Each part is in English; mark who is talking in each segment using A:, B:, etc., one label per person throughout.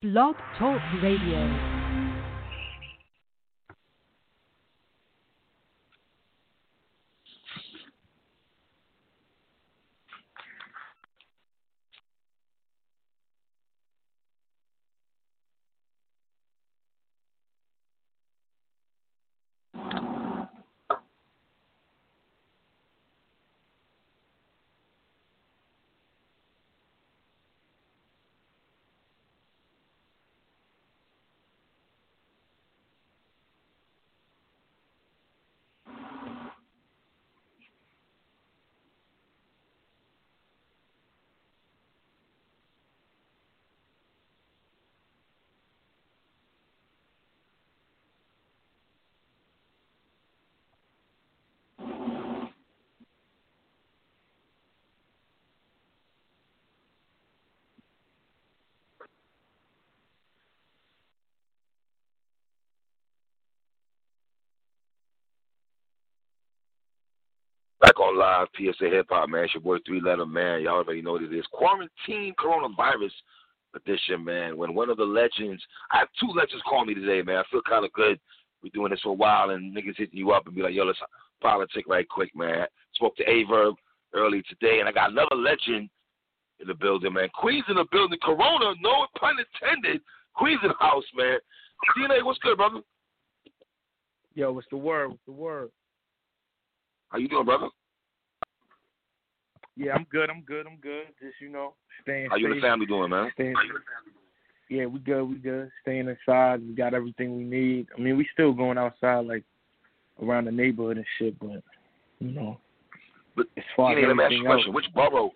A: Blog Talk Radio.
B: On live, PSA Hip Hop, man. It's your boy Three Letter Man. Y'all already know what it is. Quarantine Coronavirus edition, man. When one of the legends, I have two legends call me today, man. I feel kind of good. We're doing this for a while, and niggas hitting you up and be like, yo, let's politic right quick, man. Spoke to Averb early today, and I got another legend in the building, man. Queens in the building. Corona, no pun intended. Queens in the house, man. DNA, what's good, brother?
C: Yo, what's the word? What's the word?
B: How you doing, brother?
C: Yeah, I'm good. I'm good. I'm good. Just you know, staying.
B: How you and the family doing, man?
C: Staying, yeah, we good. We good. Staying inside. We got everything we need. I mean, we still going outside like around the neighborhood and shit, but you know.
B: But
C: as far
B: yeah,
C: as
B: let me ask you a question.
C: else,
B: Which borough?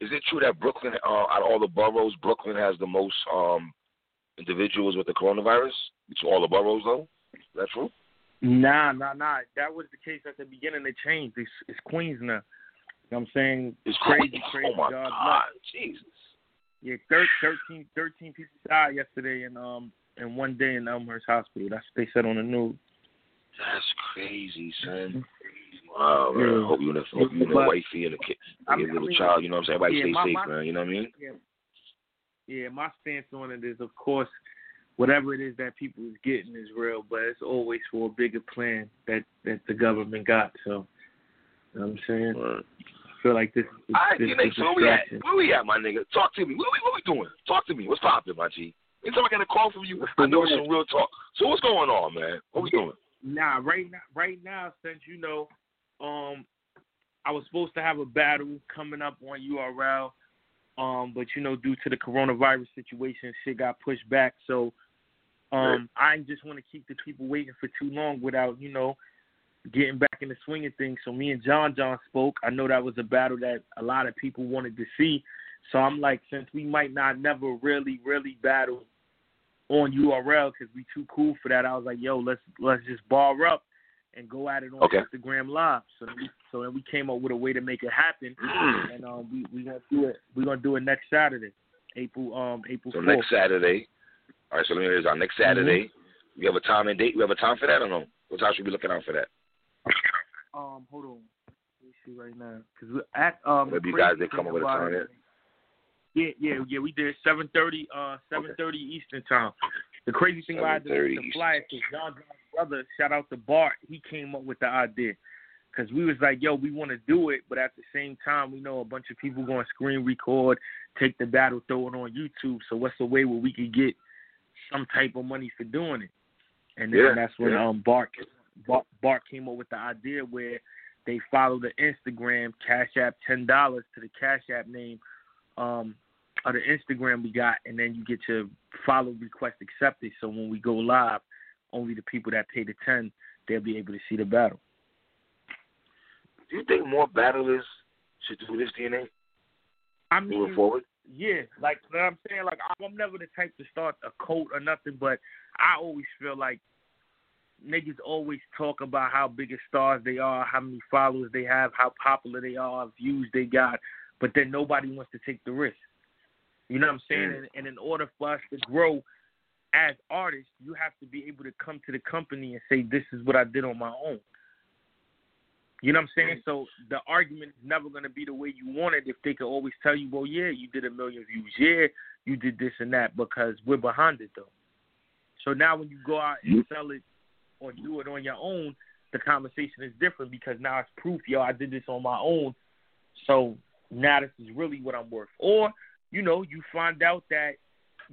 B: Is it true that Brooklyn, uh, out of all the boroughs, Brooklyn has the most um, individuals with the coronavirus? It's all the boroughs, though. Is that true?
C: Nah, nah, nah. That was the case at the beginning. They changed. It's, it's Queens now. You know what I'm saying?
B: It's
C: crazy, crazy.
B: Oh my
C: God,
B: God, Jesus.
C: Yeah, thir- 13, 13 people died yesterday in um in one day in Elmhurst Hospital. That's what they said on the news.
B: That's crazy, son. Wow, man.
C: Yeah.
B: Hope you and hope you and the wifey and the kid, and your little
C: mean,
B: child. You know what I'm saying? Everybody
C: yeah,
B: stay
C: my-
B: safe,
C: my-
B: man. You know what I mean?
C: Yeah. Yeah, my stance on it is, of course, whatever it is that people is getting is real, but it's always for a bigger plan that that the government got. So, you know what I'm saying?
B: Right.
C: I feel like this.
B: All right,
C: this,
B: DNA,
C: this
B: so where we at? Where we at, my nigga? Talk to me. What we, what we doing? Talk to me. What's poppin', my G? Anytime I get a call from you,
C: What's
B: I know it's
C: word?
B: some real talk. So what's going on, man? What we doing?
C: Nah, right now, right now, since you know, um, I was supposed to have a battle coming up on URL, um, but you know, due to the coronavirus situation, shit got pushed back. So, um, I just want to keep the people waiting for too long without, you know, getting back in the swing of things. So me and John John spoke. I know that was a battle that a lot of people wanted to see. So I'm like, since we might not never really, really battle on URL because we too cool for that, I was like, yo, let's let's just bar up and go at it on
B: Okay.
C: Instagram Live. So then we, so then we came up with a way to make it happen, and um, we we gonna do it. We gonna do it next Saturday, April um April
B: So
C: 4th.
B: next Saturday. All right, so let me hear this out. Next Saturday,
C: Mm-hmm.
B: we have a time and date. We have a time for that or no? What time should we be looking out for that?
C: Um, hold on. Let me see right now because we at um.
B: Maybe you guys
C: crazy
B: did come
C: thing
B: up with a
C: about
B: time
C: it- Yeah, yeah, yeah. We did seven thirty, uh, seven thirty Eastern time. The crazy thing about the,
B: 7:30
C: the flyer is John John's brother. Shout out to Bart. He came up with the idea because we was like, yo, we want to do it, but at the same time, we know a bunch of people going to screen record, take the battle, throw it on YouTube. So what's the way where we could get some type of money for doing it? And then
B: Yeah,
C: that's when
B: yeah.
C: um Bart, Bart Bart came up with the idea where they follow the Instagram Cash App ten dollars to the Cash App name um of the Instagram we got, and then you get your follow request accepted. So when we go live, only the people that pay the ten they'll be able to see the battle.
B: Do you think more battlers should do this DNA
C: I
B: moving
C: mean,
B: forward?
C: yeah, like you know what I'm saying, like I'm never the type to start a cult or nothing, but I always feel like niggas always talk about how big of stars they are, how many followers they have, how popular they are, views they got, but then nobody wants to take the risk. You know what I'm saying?
B: Mm.
C: And, and in order for us to grow as artists, you have to be able to come to the company and say, "This is what I did on my own." You know what I'm saying? So the argument is never going to be the way you want it if they can always tell you, well, yeah, you did a million views. Yeah, you did this and that because we're behind it though. So now when you go out and sell it or do it on your own, the conversation is different because now it's proof, yo, I did this on my own. So now this is really what I'm worth. Or, you know, you find out that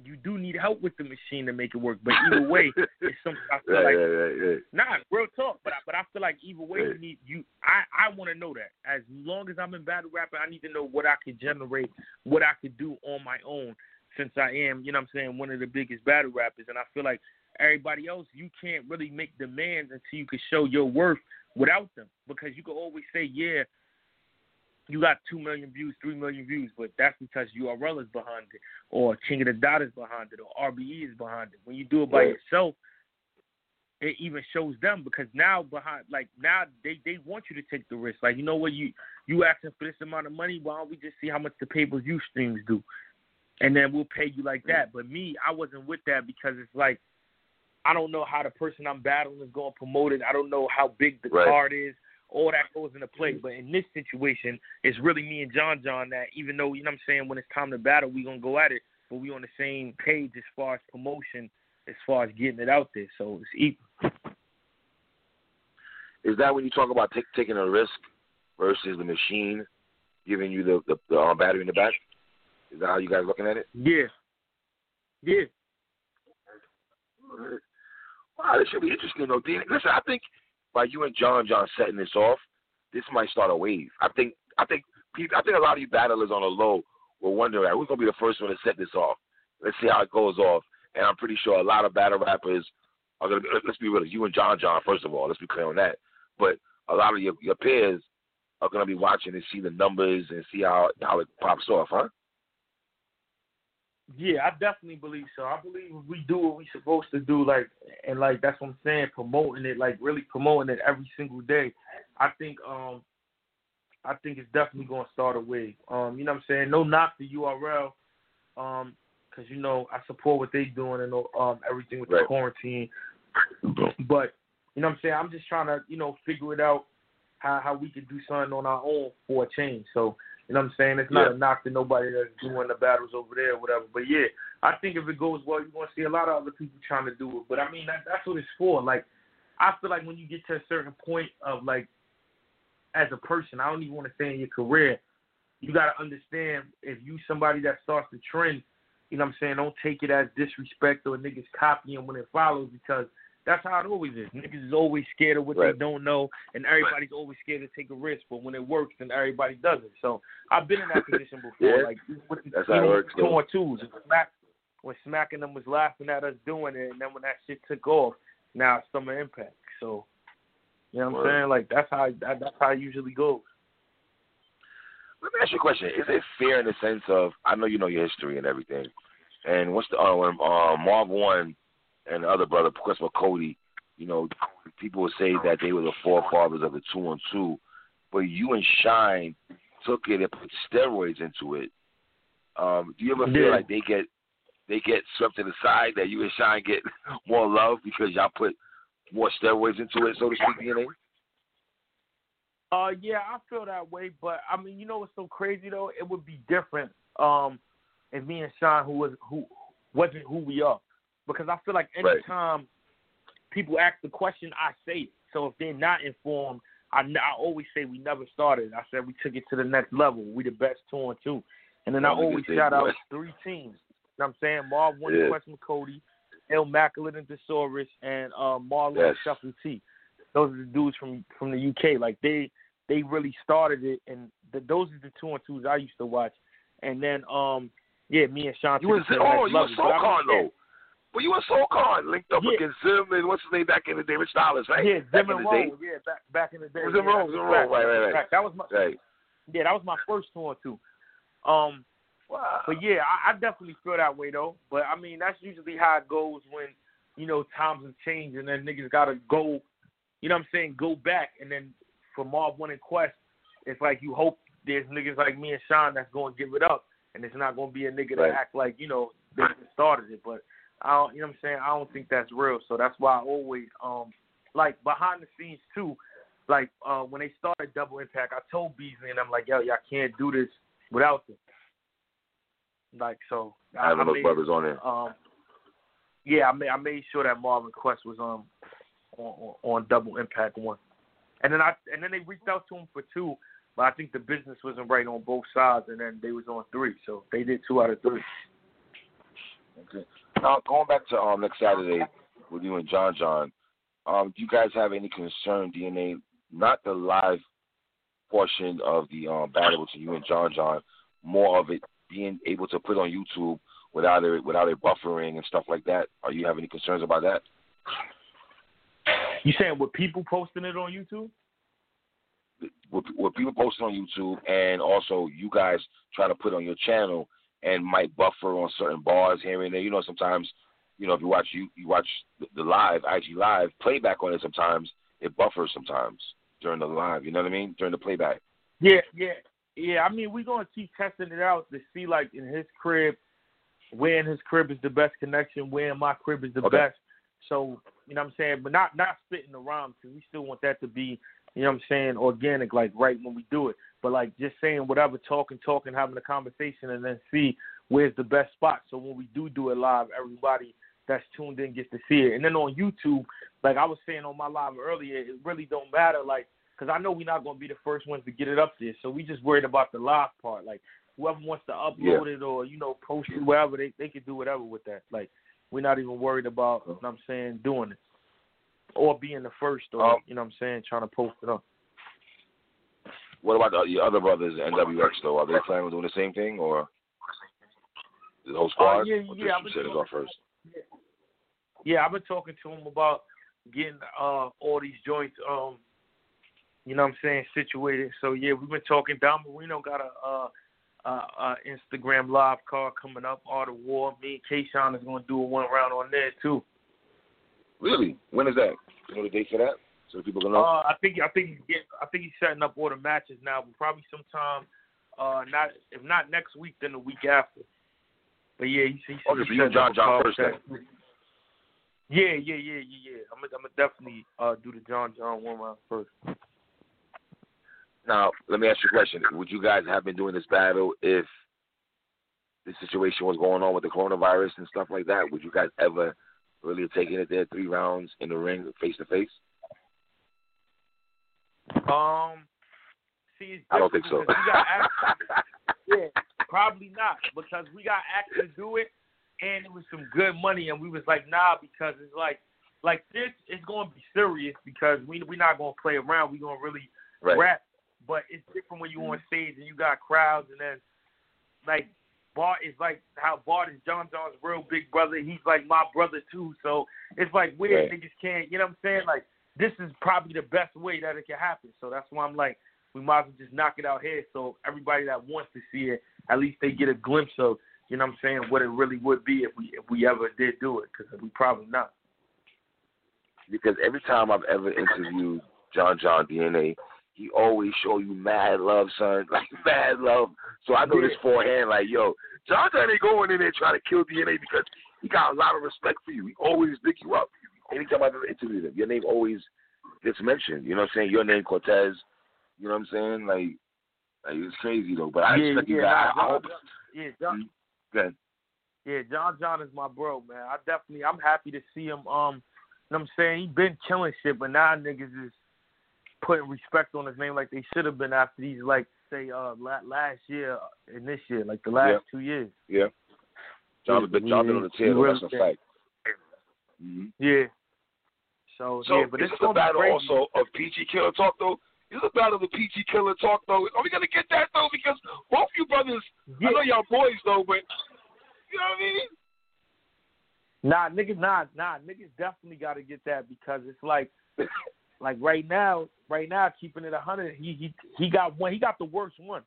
C: you do need help with the machine to make it work. But either way, it's something I feel
B: right,
C: like
B: right, right,
C: nah, real talk. But I, but I feel like either way, you need you. I I want to know that. As long as I'm in battle rapping, I need to know what I could generate, what I could do on my own. Since I am, you know, what I'm saying one of the biggest battle rappers, and I feel like everybody else, you can't really make demands until you can show your worth without them. Because you can always say, yeah, you got two million views, three million views, but that's because URL is behind it, or King of the Dot is behind it, or RBE is behind it. When you do it by
B: Right.
C: yourself, it even shows them because now behind, like now they they want you to take the risk. Like you know what you you asking for this amount of money, why don't we just see how much the pay per view streams do, and then we'll pay you like that. But me, I wasn't with that because it's like I don't know how the person I'm battling is going to promote it. I don't know how big the
B: Right.
C: card is. All that goes into play. But in this situation, it's really me and John John that even though, you know what I'm saying, when it's time to battle, we're going to go at it, but we on the same page as far as promotion, as far as getting it out there. So it's equal.
B: Is that when you talk about take, taking a risk versus the machine giving you the the, the um, battery in the back? Is that how you guys looking at it?
C: Yeah. Yeah.
B: Wow, this should be interesting though. Listen, I think by you and John John setting this off, this might start a wave. I think I think people I think a lot of you battlers on the low were wondering who's gonna be the first one to set this off. Let's see how it goes off. And I'm pretty sure a lot of battle rappers are gonna be let's be real, you and John John first of all, let's be clear on that. But a lot of your your peers are gonna be watching and see the numbers and see how how it pops off, huh?
C: Yeah, I definitely believe so. I believe if we do what we supposed to do, like and like that's what I'm saying, promoting it, like really promoting it every single day. I think um I think it's definitely gonna start a wave. Um, you know what I'm saying? No knock to URL, um, because you know I support what they're doing and um everything with the quarantine. But you know what I'm saying? I'm just trying to, you know, figure it out how how we can do something on our own for a change. So, you know what I'm saying? It's not
B: Yeah.
C: a knock to nobody that's doing the battles over there or whatever. But yeah, I think if it goes well, you're gonna see a lot of other people trying to do it. But I mean that that's what it's for. Like I feel like when you get to a certain point of like as a person, I don't even want to say in your career, you gotta understand if you somebody that starts the trend, you know what I'm saying, don't take it as disrespect or niggas copying when it follows because that's how it always is. Niggas is always scared of what
B: Right.
C: they don't know, and everybody's always scared to take a risk. But when it works, then everybody does it. So I've been in that position before.
B: Yeah.
C: Like with
B: That's how it works, though.
C: Torn twos. Smack, when smacking them was laughing at us doing it, and then when that shit took off, now it's some impact. So you know what I'm saying? Like that's how that, that's how it usually goes.
B: Let me ask you a question. Is it fair in the sense of I know you know your history and everything, and what's the uh, when uh, Marv Won and the other brother, Christopher Cody, you know, people would say that they were the forefathers of the two on two, but you and Shine took it and put steroids into it. Um, do you ever feel
C: Yeah.
B: like they get they get swept to the side that you and Shine get more love because y'all put more steroids into it, so to speak, DNA?
C: Uh, yeah, I feel that way, but I mean, you know what's so crazy though? It would be different um if me and Sean, who was who wasn't who we are, because I feel like
B: Right.
C: anytime people ask the question, I say it. So if they're not informed, I, I always say we never started. I said we took it to the next level. We the best two on two, and then I always shout out
B: boy.
C: three teams. You know what I'm saying Marv Won
B: Yeah.
C: Quest McCody, El Immaculate and Thesaurus, and uh, Marlon
B: Yes.
C: Shuffle T. Those are the dudes from from the UK. Like they they really started it, and the, those are the two on twos I used to watch. And then, um, yeah, me and Sean.
B: You was
C: it to the
B: oh, you
C: level. But
B: SoCon though. But you were SoCon linked up
C: Yeah.
B: against Zim and what's his name back in the day, Rich Dollars, right?
C: Yeah,
B: back
C: Zim
B: in
C: and
B: the day.
C: Yeah, back back in the day.
B: In
C: yeah,
B: Rome,
C: that's
B: it was in
C: a fact.
B: Rome, right, right, right.
C: That was my
B: Right.
C: yeah, that was my first tour too. Um,
B: Wow.
C: but yeah, I, I definitely feel that way though. But I mean, that's usually how it goes when you know times have changed and then niggas gotta go. You know what I'm saying? Go back and then for Marv Won and Quest, it's like you hope there's niggas like me and Sean that's going to give it up, and it's not going to be a nigga
B: Right.
C: that act like you know they started it. But I don't, you know what I'm saying? I don't think that's real. So that's why I always um like behind the scenes too. Like uh when they started Double Impact, I told Beasley and I'm like, yo, y'all can't do this without them. Like so,
B: Having
C: I
B: those
C: made,
B: brothers on there.
C: Um, yeah, I made I made sure that Marvin Quest was um on, on, on Double Impact one, and then I and then they reached out to him for two, but I think the business wasn't right on both sides, and then they was on three, so they did two out of three.
B: Okay. Now going back to um next Saturday with you and John John, um, do you guys have any concern DNA? Not the live portion of the um battle between you and John John, more of it being able to put on YouTube without it without it buffering and stuff like that. Are you have any concerns about that?
C: You saying with people posting it on YouTube?
B: With, with people posting on YouTube and also you guys try to put on your channel and might buffer on certain bars here and there. You know, sometimes, you know, if you watch you you watch the, live IG live playback on it, sometimes it buffers sometimes during the live. You know what I mean? During the playback.
C: Yeah, yeah, yeah. I mean, we're gonna keep testing it out to see, like, in his crib, where in his crib is the best connection, where in my crib is the
B: Okay.
C: best. So, you know what I'm saying? But not not spitting the rhymes because we still want that to be, you know what I'm saying, organic, like right when we do it. But like just saying whatever, talking, talking, having a conversation, and then see where's the best spot. So when we do do it live, everybody that's tuned in gets to see it. And then on YouTube, like I was saying on my live earlier, it really don't matter, like, because I know we're not gonna be the first ones to get it up there. So we just worried about the live part, like. Whoever wants to upload it or you know post it, wherever they they can do whatever with that. Like we're not even worried about, you know what I'm saying, doing it. Or being the first or,
B: Um,
C: you know what I'm saying, trying to post it up.
B: What about the, your other brothers, at NWX though? Are they planning on doing the same thing or the whole squad?
C: Oh, yeah, yeah, I've been
B: said it
C: doing-
B: off first.
C: Yeah, I've been talking to them about getting uh all these joints, um, you know what I'm saying, situated. So yeah, we've been talking. Don Marino got a uh uh, uh Instagram live card coming up, Art of War. Me and Kayshawn is gonna do a one round on there too.
B: Really? When is that? You know the date for that? So people can know.
C: Uh, I think I think he's getting, I think he's setting up all the matches now, but probably sometime uh not if not next week, then the week after. But yeah, he's, he's
B: Okay,
C: he's
B: so you and
C: setting up
B: John John first then.
C: Yeah, yeah, yeah, yeah, yeah. I'm gonna, I'm definitely uh do the John John one round first.
B: Now, let me ask you a question. Would you guys have been doing this battle if the situation was going on with the coronavirus and stuff like that? Would you guys ever really taken it there three rounds in the ring face to face?
C: Um, see,
B: I don't think so.
C: different because We got asked, yeah, probably not because we got asked to do it, and it was some good money, and we was like, nah, because it's like, like this, it's gonna be serious because we we're not gonna play around. We're gonna really
B: right.
C: rap. But it's different when you on stage and you got crowds, and then like Bart is like how Bart is John John's real big brother. He's like my brother too. So it's like weird
B: Right.
C: niggas can't. You know what I'm saying? Like this is probably the best way that it can happen. So that's why I'm like, we might as well just knock it out here. So everybody that wants to see it, at least they get a glimpse of, you know what I'm saying, what it really would be if we if we ever did do it. Because we probably not.
B: Because every time I've ever interviewed John John DNA, he always show you mad love, son. Like mad love. So I know this forehand, like, yo, John John ain't going in there trying to kill DNA because he got a lot of respect for you. He always pick you up. Anytime I've ever interviewed him, your name always gets mentioned. You know what I'm saying? Your name Cortez. You know what I'm saying? Like, like it's crazy though. But I
C: yeah,
B: expect
C: yeah,
B: you guys. I hope.
C: Yeah, John,
B: Good.
C: Yeah, John John is my bro, man. I definitely I'm happy to see him. Um, you know what I'm saying he been killing shit, but now niggas is putting respect on his name like they should have been after these like say uh last year and this year, like the last
B: Yeah.
C: two years.
B: Yeah. John, been John been on the
C: He
B: tail.
C: really
B: That's a
C: did.
B: fact. Mm-hmm.
C: Yeah. So,
B: So
C: yeah, but
B: this is a battle
C: crazy.
B: also of PG Killer Talk though. This is a battle of the PG Killer Talk though. Are we gonna get that though? Because both you brothers,
C: Yeah.
B: I know y'all boys though, but you know what I mean?
C: Nah, niggas, nah, nah, niggas definitely got to get that because it's like, like right now, right now, keeping it a hundred, he he he got one, he got the worst one.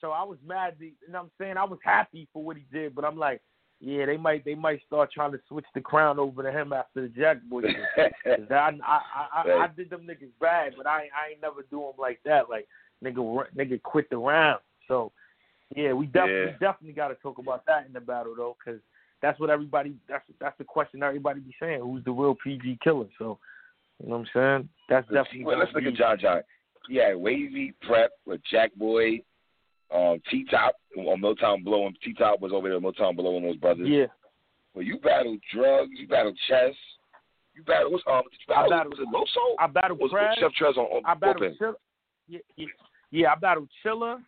C: So I was mad, you know what I'm saying? I was happy for what he did, but I'm like, yeah, they might they might start trying to switch the crown over to him after the Jack Boy. 'Cause I, I, I, I, I did them niggas bad, but I I ain't never do them like that. Like nigga nigga quit the round. So yeah, we definitely
B: Yeah.
C: definitely got to talk about that in the battle though, because that's what everybody that's that's the question everybody be saying. Who's the real PG killer? So you know what I'm saying? That's definitely.
B: well, let's look at John John. Yeah, Wavy Prep with Jack Boy. um, T Top on Motown Blow, and T Top was over there, Motown Blow, and those brothers.
C: Yeah.
B: Well, you battled drugs, you battled chess, you battled what's um, you battle,
C: I battled,
B: was it Loso?
C: I battled
B: was
C: Crash.
B: Chef Trez on, on
C: I battled? Chilla. Yeah, yeah, yeah, I battled Chilla.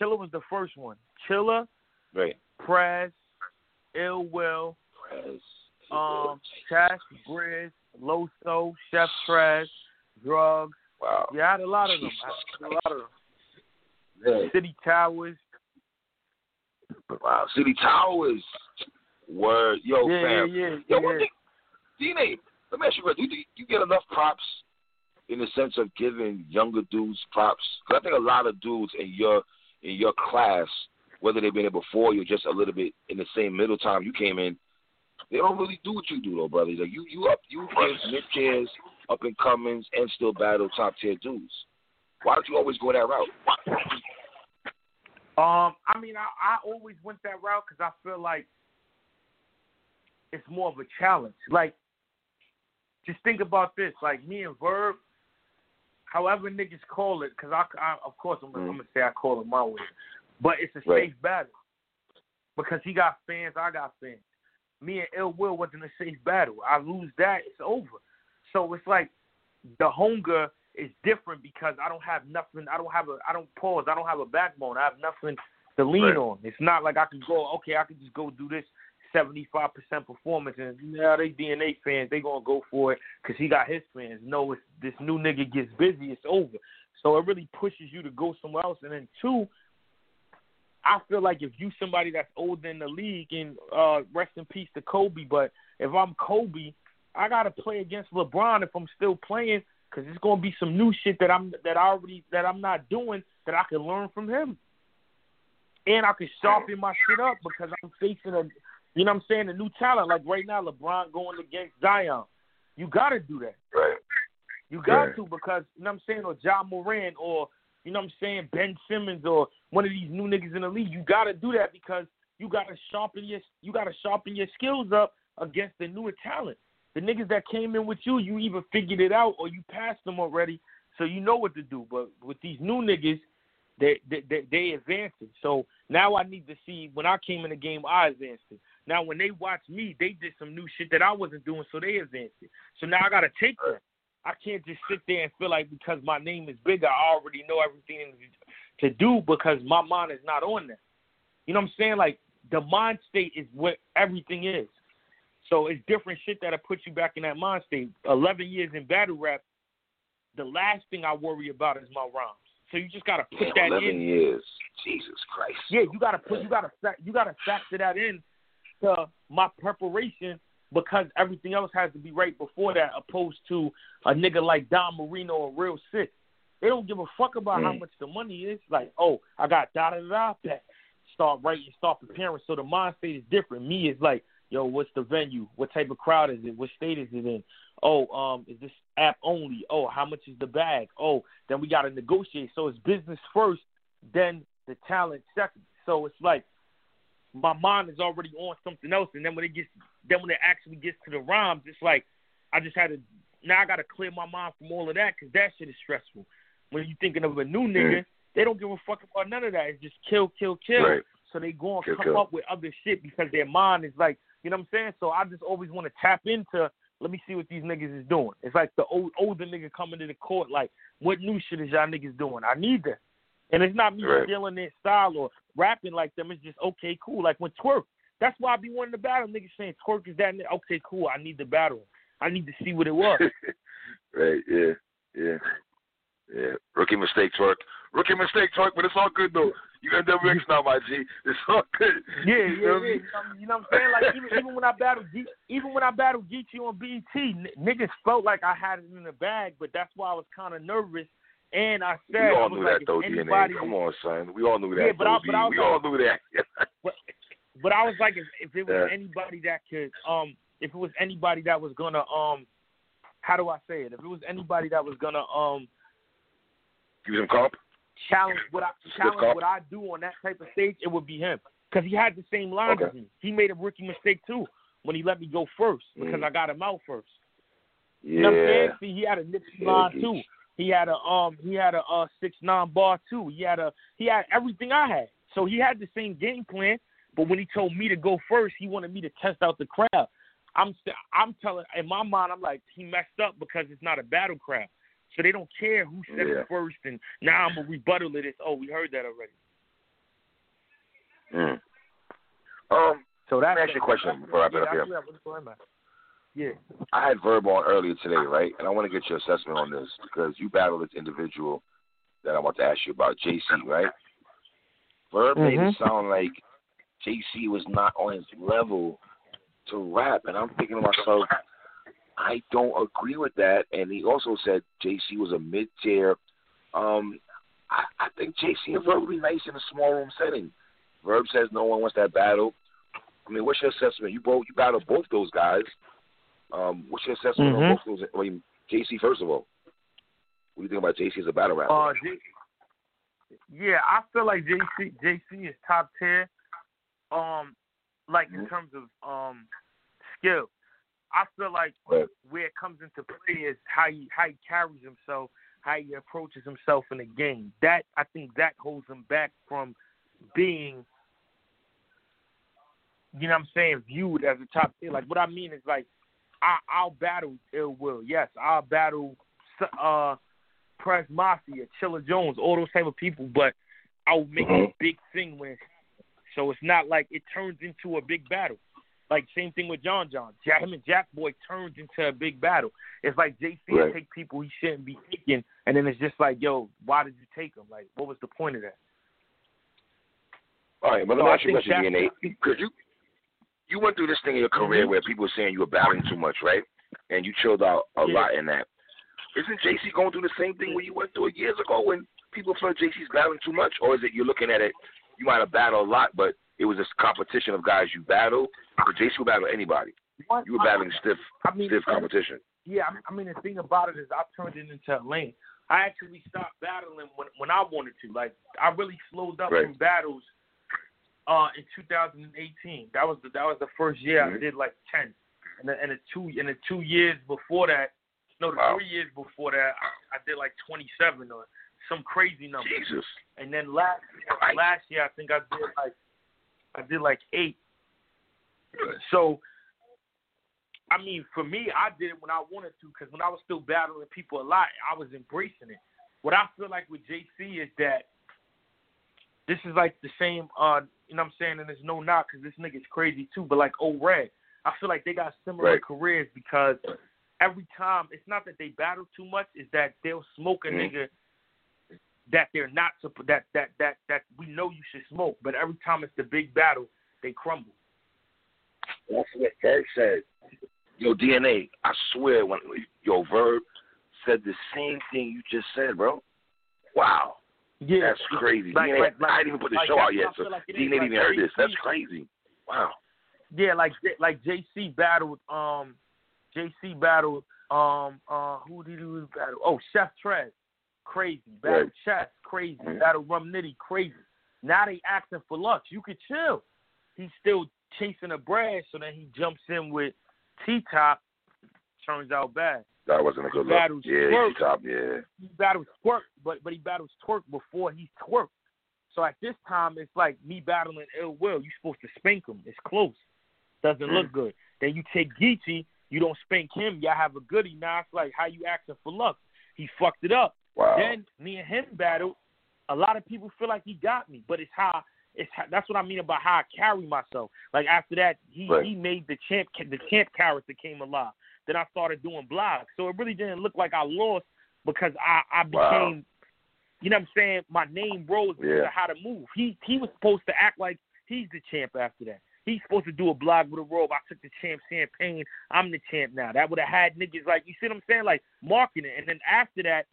C: Chilla was the first one. Chilla,
B: Right.
C: Prez, Ill Will, um, Cash, Briz, Loso, Chef Trez, Drugs.
B: Wow.
C: Yeah, I had a lot of them. I had a lot of them.
B: Yeah.
C: City Towers.
B: Wow. City Towers. Word. Yo,
C: yeah,
B: fam.
C: yeah, yeah,
B: Yo,
C: yeah.
B: thing, D-Name, let me ask you. Do you, you get enough props in the sense of giving younger dudes props? Because I think a lot of dudes in your in your class, whether they've been there before you or just a little bit in the same middle time you came in, they don't really do what you do though, brother. Like you, you up, you in mid tiers, up and comings, and still battle top tier dudes. Why don't you always go that route?
C: Um, I mean, I, I always went that route because I feel like it's more of a challenge. Like, just think about this. Like me and Verb, however niggas call it, because I, I, of course, I'm, I'm gonna say I call it my way, but it's a
B: Right.
C: safe battle because he got fans, I got fans. Me and Ill Will wasn't a safe battle. I lose that, it's over. So it's like the hunger is different because I don't have nothing. I don't have a. I don't pause. I don't have a backbone. I have nothing to lean
B: Right.
C: on. It's not like I can go. Okay, I can just go do this seventy five percent performance, and now they DNA fans. They gonna go for it because he got his fans. No, it's this new nigga gets busy. It's over. So it really pushes you to go somewhere else. And then two, I feel like if you somebody that's older in the league, and uh, rest in peace to Kobe, but if I'm Kobe, I gotta play against LeBron if I'm still playing, because it's gonna be some new shit that I'm that I already that I'm not doing that I can learn from him, and I can sharpen my shit up because I'm facing a, you know what I'm saying, a new talent. Like right now, LeBron going against Zion, you gotta do that.
B: Right.
C: You got
B: Right.
C: to because you know what I'm saying, or Ja Morant, or you know what I'm saying, Ben Simmons, or one of these new niggas in the league. You got to do that because you got to sharpen your you got to sharpen your skills up against the newer talent. The niggas that came in with you, you either figured it out or you passed them already, so you know what to do. But with these new niggas, they they they, they advanced it. So now I need to see when I came in the game, I advanced it. Now when they watch me, they did some new shit that I wasn't doing, so they advanced it. So now I got to take that. I can't just sit there and feel like because my name is bigger, I already know everything to do because my mind is not on that. You know what I'm saying? Like the mind state is what everything is. So it's different shit that'll put you back in that mind state. Eleven years in battle rap, the last thing I worry about is my rhymes. So you just gotta put that
B: Eleven
C: in.
B: years. Jesus Christ.
C: Yeah, you gotta put you gotta you gotta factor that in to my preparation because everything else has to be right before that, opposed to a nigga like Don Marino or Real Sick. They don't give a fuck about how
B: Mm.
C: much the money is. Like, oh, I got da da da da. Start writing, start preparing. So the mind state is different. Me is like, yo, what's the venue? What type of crowd is it? What state is it in? Oh, um, is this app only? Oh, how much is the bag? Oh, then we gotta negotiate. So it's business first, then the talent second. So it's like my mind is already on something else, and then when it gets, then when it actually gets to the rhymes, it's like I just had to. Now I got to clear my mind from all of that because that shit is stressful. When you're thinking of a new mm. nigga, they don't give a fuck about none of that. It's just kill, kill, kill.
B: Right.
C: So they go and
B: Kill,
C: come
B: kill.
C: up with other shit because their mind is like, you know what I'm saying? So I just always want to tap into. Let me see what these niggas is doing. It's like the old older nigga coming to the court, like, what new shit is y'all niggas doing? I need that. And it's not me
B: Right.
C: stealing their style or rapping like them. It's just okay, cool. Like when twerk. That's why I be wanting to battle. Niggas saying twerk is that. Nigga. Okay, cool. I need the battle. I need to see what it was.
B: right, yeah, yeah. Yeah. Rookie mistake twerk. Rookie mistake twerk, but it's all good though. You got WX now, my G. It's all good.
C: Yeah,
B: You
C: yeah,
B: know
C: yeah.
B: what I
C: You
B: mean?
C: know, you know what I'm saying? Like even even when I battled Ge- even when I battled Geechi on BET, n- niggas felt like I had it in the bag, but that's why I was kind of nervous. And I said,
B: We all knew
C: like,
B: that though,
C: anybody,
B: DNA. Come on, son. We all knew that.
C: Yeah, but I- but I
B: we
C: like-
B: all knew that.
C: But I was like, if, if it was
B: Yeah.
C: anybody that could, um, if it was anybody that was gonna, um, how do I say it? If it was anybody that was gonna, um,
B: Give him comp.
C: challenge what I challenge what I do on that type of stage, it would be him because he had the same line as me. He made a rookie mistake too when he let me go first because
B: Mm.
C: I got him out first.
B: Yeah.
C: You know what I'm saying? See, he had a nipsey
B: Yeah,
C: line
B: Geech.
C: too. He had a um he had a uh six nine bar too. He had a he had everything I had. So he had the same game plan, but when he told me to go first, he wanted me to test out the crowd. I'm st- I'm telling in my mind I'm like he messed up because it's not a battle crowd. So they don't care who said
B: Yeah.
C: it first and now I'm a rebuttal of this. Oh, we heard that already.
B: Mm. Um,
C: So that's
B: Let me ask you a question before I wrap it up here.
C: I'm talking about. Yeah.
B: I had Verb on earlier today, right? And I want to get your assessment on this because you battled this individual that I want to ask you about, JC, right? Verb made it sound like JC was not on his level to rap, and I'm thinking to myself, I don't agree with that. And he also said JC was a mid tier. Um, I, I think JC and Verb would be nice in a small room setting. Verb says no one wants that battle. I mean, what's your assessment? You both you battled both those guys. Um, what's your assessment on
C: Mhm.
B: both those? I mean, JC first of all. What do you think about JC as a battle rapper?
C: Uh, J- yeah, I feel like JC JC is top tier. Um, like in
B: Mhm.
C: terms of um skill, I feel like
B: Right.
C: where it comes into play is how he how he carries himself, how he approaches himself in the game. That I think that holds him back from being, you know, what I'm saying, viewed as a top tier. Like what I mean is like, I, I'll battle Ill Will. Yes, I'll battle uh Prez Mafia, Chilla Jones, all those type of people, but I'll make it a big thing when it's so it's not like it turns into a big battle. Like same thing with John John. Jack, him and Jack Boy turns into a big battle. It's like JC
B: Right.
C: take people he shouldn't be taking, and then it's just like, yo, why did you take him? Like, what was the point of that?
B: All right, but let me ask you a question, DNA. Because you you went through this thing in your career
C: Mhm.
B: where people were saying you were battling too much, right? And you chilled out a
C: Yeah.
B: lot in that. Isn't JC going through the same thing where you went through it years ago when people felt JC's battling too much, or is it you're looking at it? You might have battled a lot, but it was this competition of guys you battle. But JC would battle anybody.
C: What?
B: You were battling stiff,
C: I mean,
B: stiff competition.
C: Yeah, I- I mean the thing about it is I turned it into a lane. I actually stopped battling when when I wanted to. Like I really slowed up
B: Right.
C: in battles uh in 2018. That was the that was the first year
B: Mhm.
C: I did like 10. And the, and the two and the two years before that, no, the
B: Wow.
C: three years before that, I, I did like 27 or some crazy number.
B: Jesus.
C: And then last last year I think I did like I did like eight. So I mean, for me, I did it when I wanted to because when I was still battling people a lot, I was embracing it. What I feel like with JC is that this is like the same, uh, you know what I'm saying? And there's no knock because this nigga's crazy too, but like O Red, I feel like they got similar
B: Right.
C: careers because every time, it's not that they battle too much, it's that they'll smoke a
B: Mhm.
C: nigga that they're not, that, that, that, that we know you should smoke, but every time it's the big battle, they crumble.
B: That's what Verb said. Yo, DNA, I swear, when your Verb said the same thing you just said, bro. Wow,
C: Yeah.
B: that's crazy.
C: Like-
B: DNA,
C: like- like-
B: I didn't even put the show out yet, so
C: like
B: DNA didn't even heard this. That's crazy. Wow.
C: Yeah, like like JC battled um JC battled um uh who did he battle? Oh, Chef Trez, crazy. Battled
B: Right.
C: Chess, crazy.
B: Mhm.
C: Battled Rum Nitty, crazy. Now they asking for Lux. You could chill. He's still chasing a brand, so then he jumps in with T Top. Turns out bad.
B: That wasn't a good look. Yeah,
C: twerk.
B: he top. Yeah.
C: He battles twerk, but but he battles twerk before he's twerk. So at this time, it's like me battling ill will. You're supposed to spank him. It's close. Doesn't
B: Mm.
C: look good. Then you take Geechi, you don't spank him. Y'all have a goodie. Now it's like how you asking for luck. He fucked it up.
B: Wow.
C: Then me and him battled. A lot of people feel like he got me, but it's how it's how, that's what I mean about how I carry myself. Like after that, he
B: Right.
C: he made the champ the champ character came alive. Then I started doing blogs, so it really didn't look like I lost because I I
B: Wow.
C: became, you know what I'm saying. My name rose because
B: Yeah.
C: of how to move. He he was supposed to act like he's the champ after that. He's supposed to do a blog with a robe. I took the champ champagne. I'm the champ now. That would have had niggas like you see what I'm saying, like marketing. And then after that,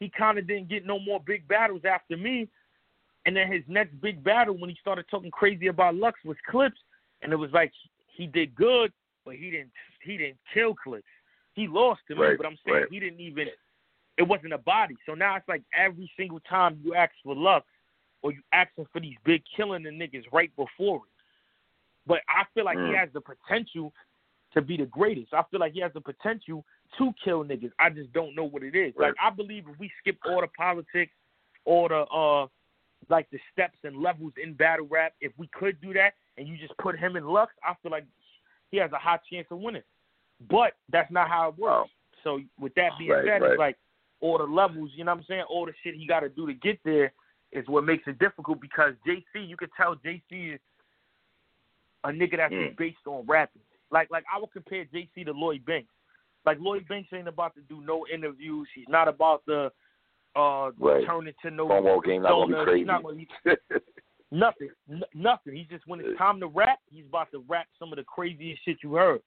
C: he kind of didn't get no more big battles after me. And then his next big battle, when he started talking crazy about Lux, was Clips, and it was like he did good, but he didn't he didn't kill Clips. He lost to me, but I'm saying
B: right.
C: he didn't even. It wasn't a body. So now it's like every single time you ask for Lux, or you asking for these big killing the niggas right before it. But I feel like he
B: Mm.
C: has the potential to be the greatest. I feel like he has the potential to kill niggas. I just don't know what it is.
B: Right.
C: Like I believe if we skip all the politics, all the uh like the steps and levels in battle rap, if we could do that and you just put him in Lux, I feel like he has a high chance of winning. But that's not how it works. So with that being
B: Right,
C: said,
B: right.
C: it's like all the levels, you know what I'm saying? All the shit he got to do to get there is what makes it difficult because JC, you could tell JC is a nigga that's
B: Mm.
C: based on rapping. Like like I would compare JC to Lloyd Banks. Like Lloyd Banks ain't about to do no interviews. He's not about to uh
B: Right.
C: turn into no
B: Promo game not gonna be crazy.
C: He's not gonna nothing, n- nothing. He's just when it's time to rap, he's about to rap some of the craziest shit you heard,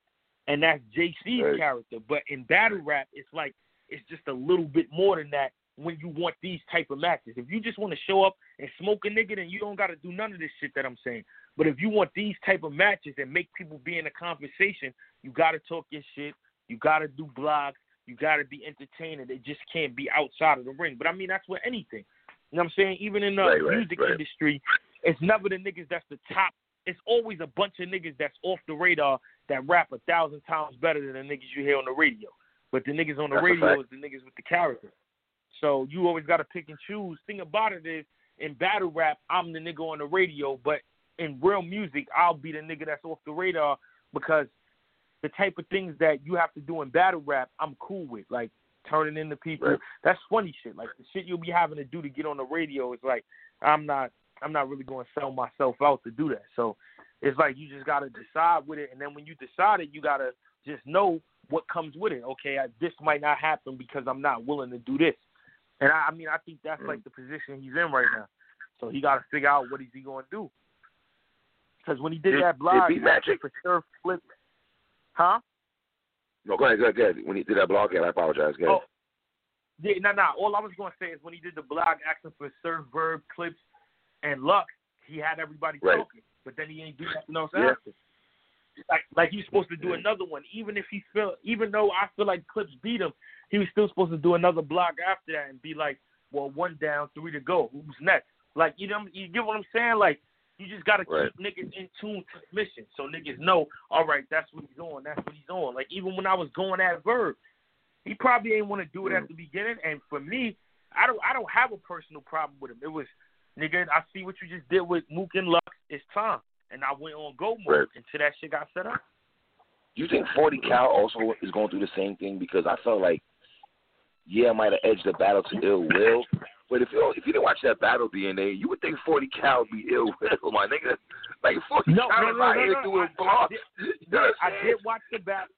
C: and that's JC's
B: Right.
C: character. But in battle rap, it's like it's just a little bit more than that. When you want these type of matches, if you just want to show up and smoke a nigga, then you don't got to do none of this shit that I'm saying. But if you want these type of matches and make people be in a conversation, you got to talk your shit. You got to do blogs. You got to be entertaining. It just can't be outside of the ring. But I mean, that's with anything. You know what I'm saying? Even in the
B: Right, right,
C: music
B: right.
C: industry, it's never the niggas that's the top. It's always a bunch of niggas that's off the radar that rap a thousand times better than the niggas you hear on the radio. But the niggas on the
B: That's
C: radio is the niggas with the character. So you always got to pick and choose. Thing about it is, in battle rap, I'm the nigga on the radio, but in real music, I'll be the nigga that's off the radar because the type of things that you have to do in battle rap, I'm cool with. Like turning into people.
B: Right.
C: That's funny shit. Like the shit you'll be having to do to get on the radio is like I'm not I'm not really going to sell myself out to do that. So it's like you just got to decide with it, and then when you decide it, you got to just know what comes with it. Okay, I, this might not happen because I'm not willing to do this. And I, I mean, I think that's
B: Mm.
C: like the position he's in right now. So he got to figure out what is he going to do. Because when he did
B: Did-
C: that blog
B: did Beat Magic-
C: for sure Flip, huh?
B: no, go ahead, go ahead, go ahead. When he did that blog, yeah, I apologize. Go ahead.
C: Oh, yeah, no, no. All I was going to say is when he did the blog asking for Surf Verb clips and Luck, he had everybody
B: Right.
C: talking, but then he ain't do nothing else
B: Yeah.
C: after. Like, like he's supposed to do
B: Yeah.
C: another one, even if he feel, even though I feel like clips beat him, he was still supposed to do another blog after that and be like, well, one down, three to go. Who's next? Like, you know, you get what I'm saying? Like, you just gotta
B: Right.
C: keep niggas in tune to the mission, so niggas know. All right, that's what he's on. That's what he's on. Like even when I was going at Verb, he probably ain't want to do it at
B: Mm.
C: the beginning. And for me, I don't I don't have a personal problem with him. It was nigga, I see what you just did with Mook and Lux. It's time, and I went on go mode
B: Right.
C: until that shit got set up.
B: You think 40 Cal also is going through the same thing? Because I felt like, yeah, I might have edged the battle to ill will. But if you if you didn't watch that battle DNA, you would think 40 Cal would be ill will, my nigga. Like 40
C: No,
B: Cal
C: no, no, no,
B: here
C: no.
B: doing
C: I- I did-
B: You know
C: I did watch the battle,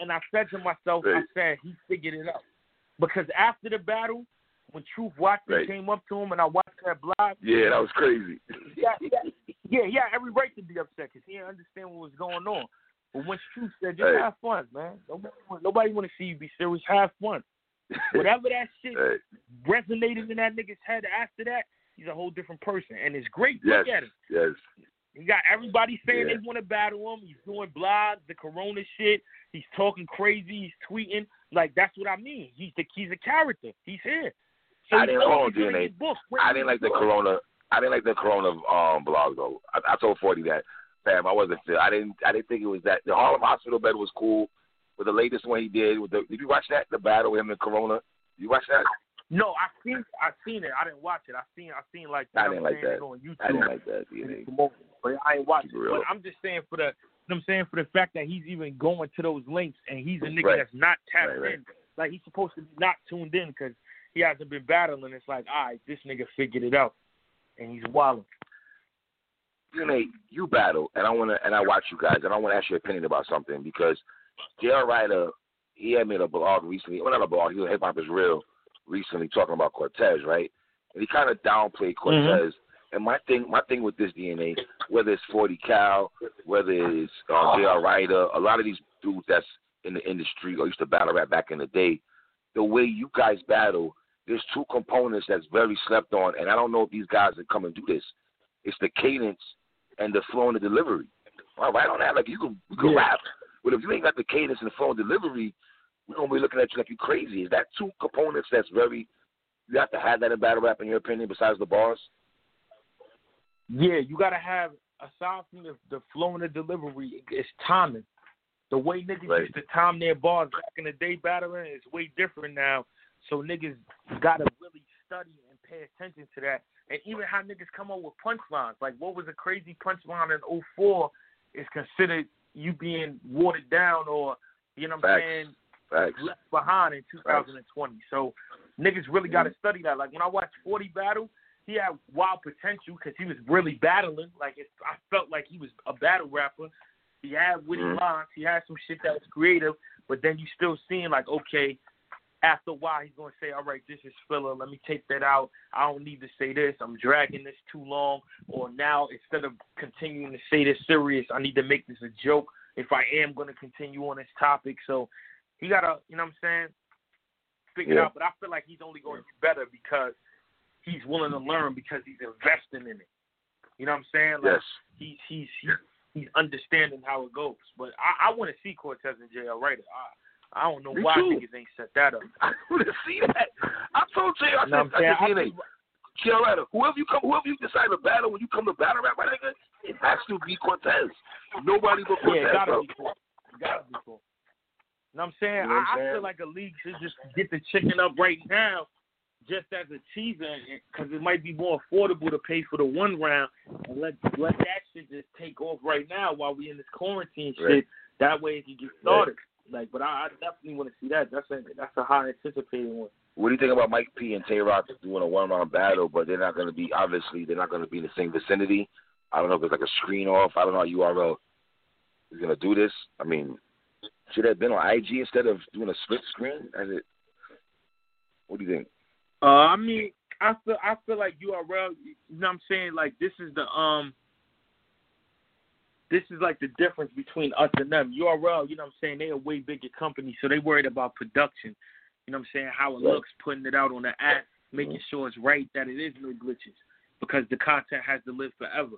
C: and I said to myself, I said he figured it out because after the battle, when Truth Watson
B: Right.
C: came up to him and I watched that blog,
B: Yeah, that was crazy.
C: yeah, yeah, yeah, yeah, every right to be upset because he didn't understand what was going on. But when Truth said, just
B: Hey.
C: have fun, man. Nobody, nobody want to see you be serious. Have fun. Whatever that shit
B: Hey,
C: resonated in that nigga's head after that, he's a whole different person. And it's great.
B: yes,
C: Look at him.
B: yes.
C: He got everybody saying
B: Yeah.
C: they want to battle him. He's doing blogs, the Corona shit. He's talking crazy. He's tweeting. Like that's what I mean. He's the he's a character. He's here. So
B: I
C: he's
B: didn't hold
C: book.
B: I didn't like the Corona. I didn't like the Corona um blog though. I, I told Forty that, fam. I wasn't. I didn't. I didn't think it was that. The Harlem Hospital bed was cool. With the latest one he did. With the, did you watch that? The battle with him and Corona. You watch that?
C: No, I seen I seen it. I didn't watch it. I seen I seen like
B: I didn't like that.
C: on YouTube.
B: I didn't like that.
C: and
B: DNA.
C: it's promoted, But I ain't watching.
B: It.
C: But I'm just saying for the know I'm saying for the fact that he's even going to those links and he's a nigga
B: Right.
C: that's not tapped
B: Right, right.
C: in. Like he's supposed to be not tuned in because he hasn't been battling. It's like, all right, this nigga figured it out, and he's wilding.
B: You DNA, you battle, and I want to, and I watch you guys, and I want to ask your opinion about something because J.R. Writer, he had made a blog recently. Well, not a blog. He was Hip Hop is Real recently talking about Cortez, right? And he kind of downplayed Cortez. And my thing, my thing with this DNA, whether it's Forty Cal, whether it's uh, J.R. Writer, a lot of these dudes that's in the industry or used to battle rap back in the day, the way you guys battle, there's two components that's very slept on, and I don't know if these guys that come and do this. It's the cadence and the flow and the delivery. All right on that, like you can you can
C: Yeah.
B: rap, but if you ain't got the cadence and the flow and delivery, we're gonna be looking at you like you're crazy. Is that two components that's very you have to have that in battle rap in your opinion, besides the bars?
C: Yeah, you gotta have aside from the the flow and the delivery, it's timing. The way niggas
B: Right.
C: used to time their bars back in the day battling is way different now. So niggas gotta really study and pay attention to that. And even how niggas come up with punchlines. Like what was a crazy punchline in 04 is considered you being watered down or you know what I'm
B: Facts.
C: saying
B: Facts.
C: left behind in 2020. So niggas really got to study that. Like when I watched 40 battle, he had wild potential because he was really battling. Like it, I felt like he was a battle rapper. He had witty
B: Mhm.
C: lines. He had some shit that was creative. But then you still seeing like, okay, after a while he's gonna say, all right, this is filler. Let me take that out. I don't need to say this. I'm dragging this too long. Or now instead of continuing to say this serious, I need to make this a joke if I am gonna continue on this topic. So he gotta, you know what I'm saying, figure it out. But I feel like he's only going to be better because he's willing to learn because he's investing in it. You know what I'm saying? Like
B: Yes.
C: he's he's he's, he's understanding how it goes. But I, I want to see Cortez in jail, right? I I don't know
B: Me
C: why
B: too.
C: niggas ain't set that up.
B: I want to see that. I told Jay, I
C: You
B: said,
C: what I'm?
B: I said,
C: I
B: DNA, Kiaretta, whoever you come, whoever you decide to battle when you come to battle rap, my nigga, it has to be Cortez. Nobody but Cortez,
C: yeah, gotta
B: bro.
C: be cool. Gotta be cool. You know what I'm saying?
B: You know what
C: I,
B: I'm
C: I
B: saying?
C: feel like a league should just get the chicken up right now, just as a teaser, because it might be more affordable to pay for the one round and let let that shit just take off right now while we in this quarantine shit.
B: Right.
C: That way it can get started. Like, but I, I definitely want to see that. That's a that's a high anticipated one.
B: What do you think about Mike P and Tay Roc doing a one round battle, but they're not going to be obviously they're not going to be in the same vicinity. I don't know if it's like a screen off. I don't know how URL is going to do this. I mean, should it have been on IG instead of doing a split screen? As it, what do you think?
C: Uh, I mean, I feel I feel like URL. You know what I'm saying? Like this is the um. This is like the difference between us and them. URL, you know what I'm saying? They're a way bigger company, so they worried about production. You know what I'm saying? How it looks, putting it out on the app, making sure it's right, that it is no glitches, because the content has to live forever.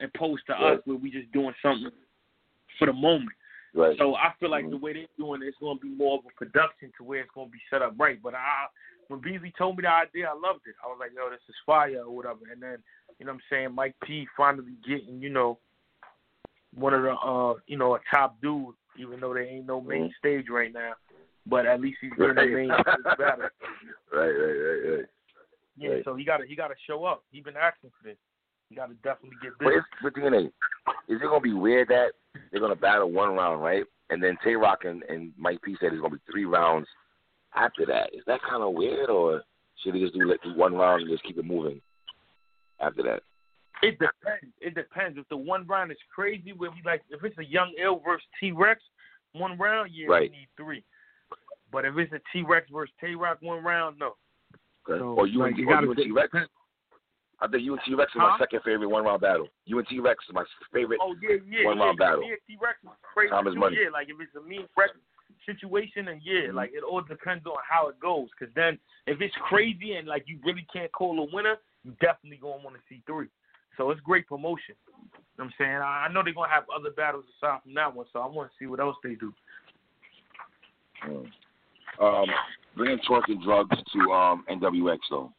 C: And Opposed to
B: Right.
C: us, where we just doing something for the moment.
B: Right.
C: So I feel like
B: Mhm.
C: the way they're doing it, it's going to be more of a production to where it's going to be set up right. But I, when Beasley told me the idea, I loved it. I was like, yo, this is fire or whatever. And then, you know what I'm saying, Mike P finally getting, you know, one of the, uh, you know, a top dude, even though there ain't no main
B: Mhm.
C: stage right now. But at least he's getting a main stage battle.
B: right, right, right, right.
C: Yeah,
B: Right.
C: so he got to he got to show up. He been asking for this. He got to definitely get
B: But
C: this.
B: but DNA, is it gonna be weird that they're gonna battle one round, right? And then Tay Roc and, and Mike P said it's gonna be three rounds after that. Is that kind of weird, or should they just do like do one round and just keep it moving after that?
C: It depends. It depends. If the one round is crazy, where we like, if it's a young ill versus T Rex, one round, yeah,
B: Right.
C: we need three. But if it's a T Rex versus Tay Roc, one round, no.
B: Okay.
C: So,
B: or you
C: like,
B: and,
C: you
B: or
C: gotta
B: you and
C: be-
B: T Rex? I think you and T Rex is my second favorite one round battle. You and T Rex is my favorite.
C: Oh yeah, yeah,
B: One
C: yeah.
B: round battle.
C: Yeah, T Rex is crazy.
B: Time is
C: too,
B: money.
C: Yeah, like if it's a mean Rex situation, and yeah,
B: Mhm.
C: like it all depends on how it goes. Because then, if it's crazy and like you really can't call a winner, you definitely gonna want to see three. So it's great promotion. You know what I'm saying I I know they're gonna have other battles aside from that one, so I want to see what else they do.
B: Mm. Um, bringing and drugs to um, NWX though.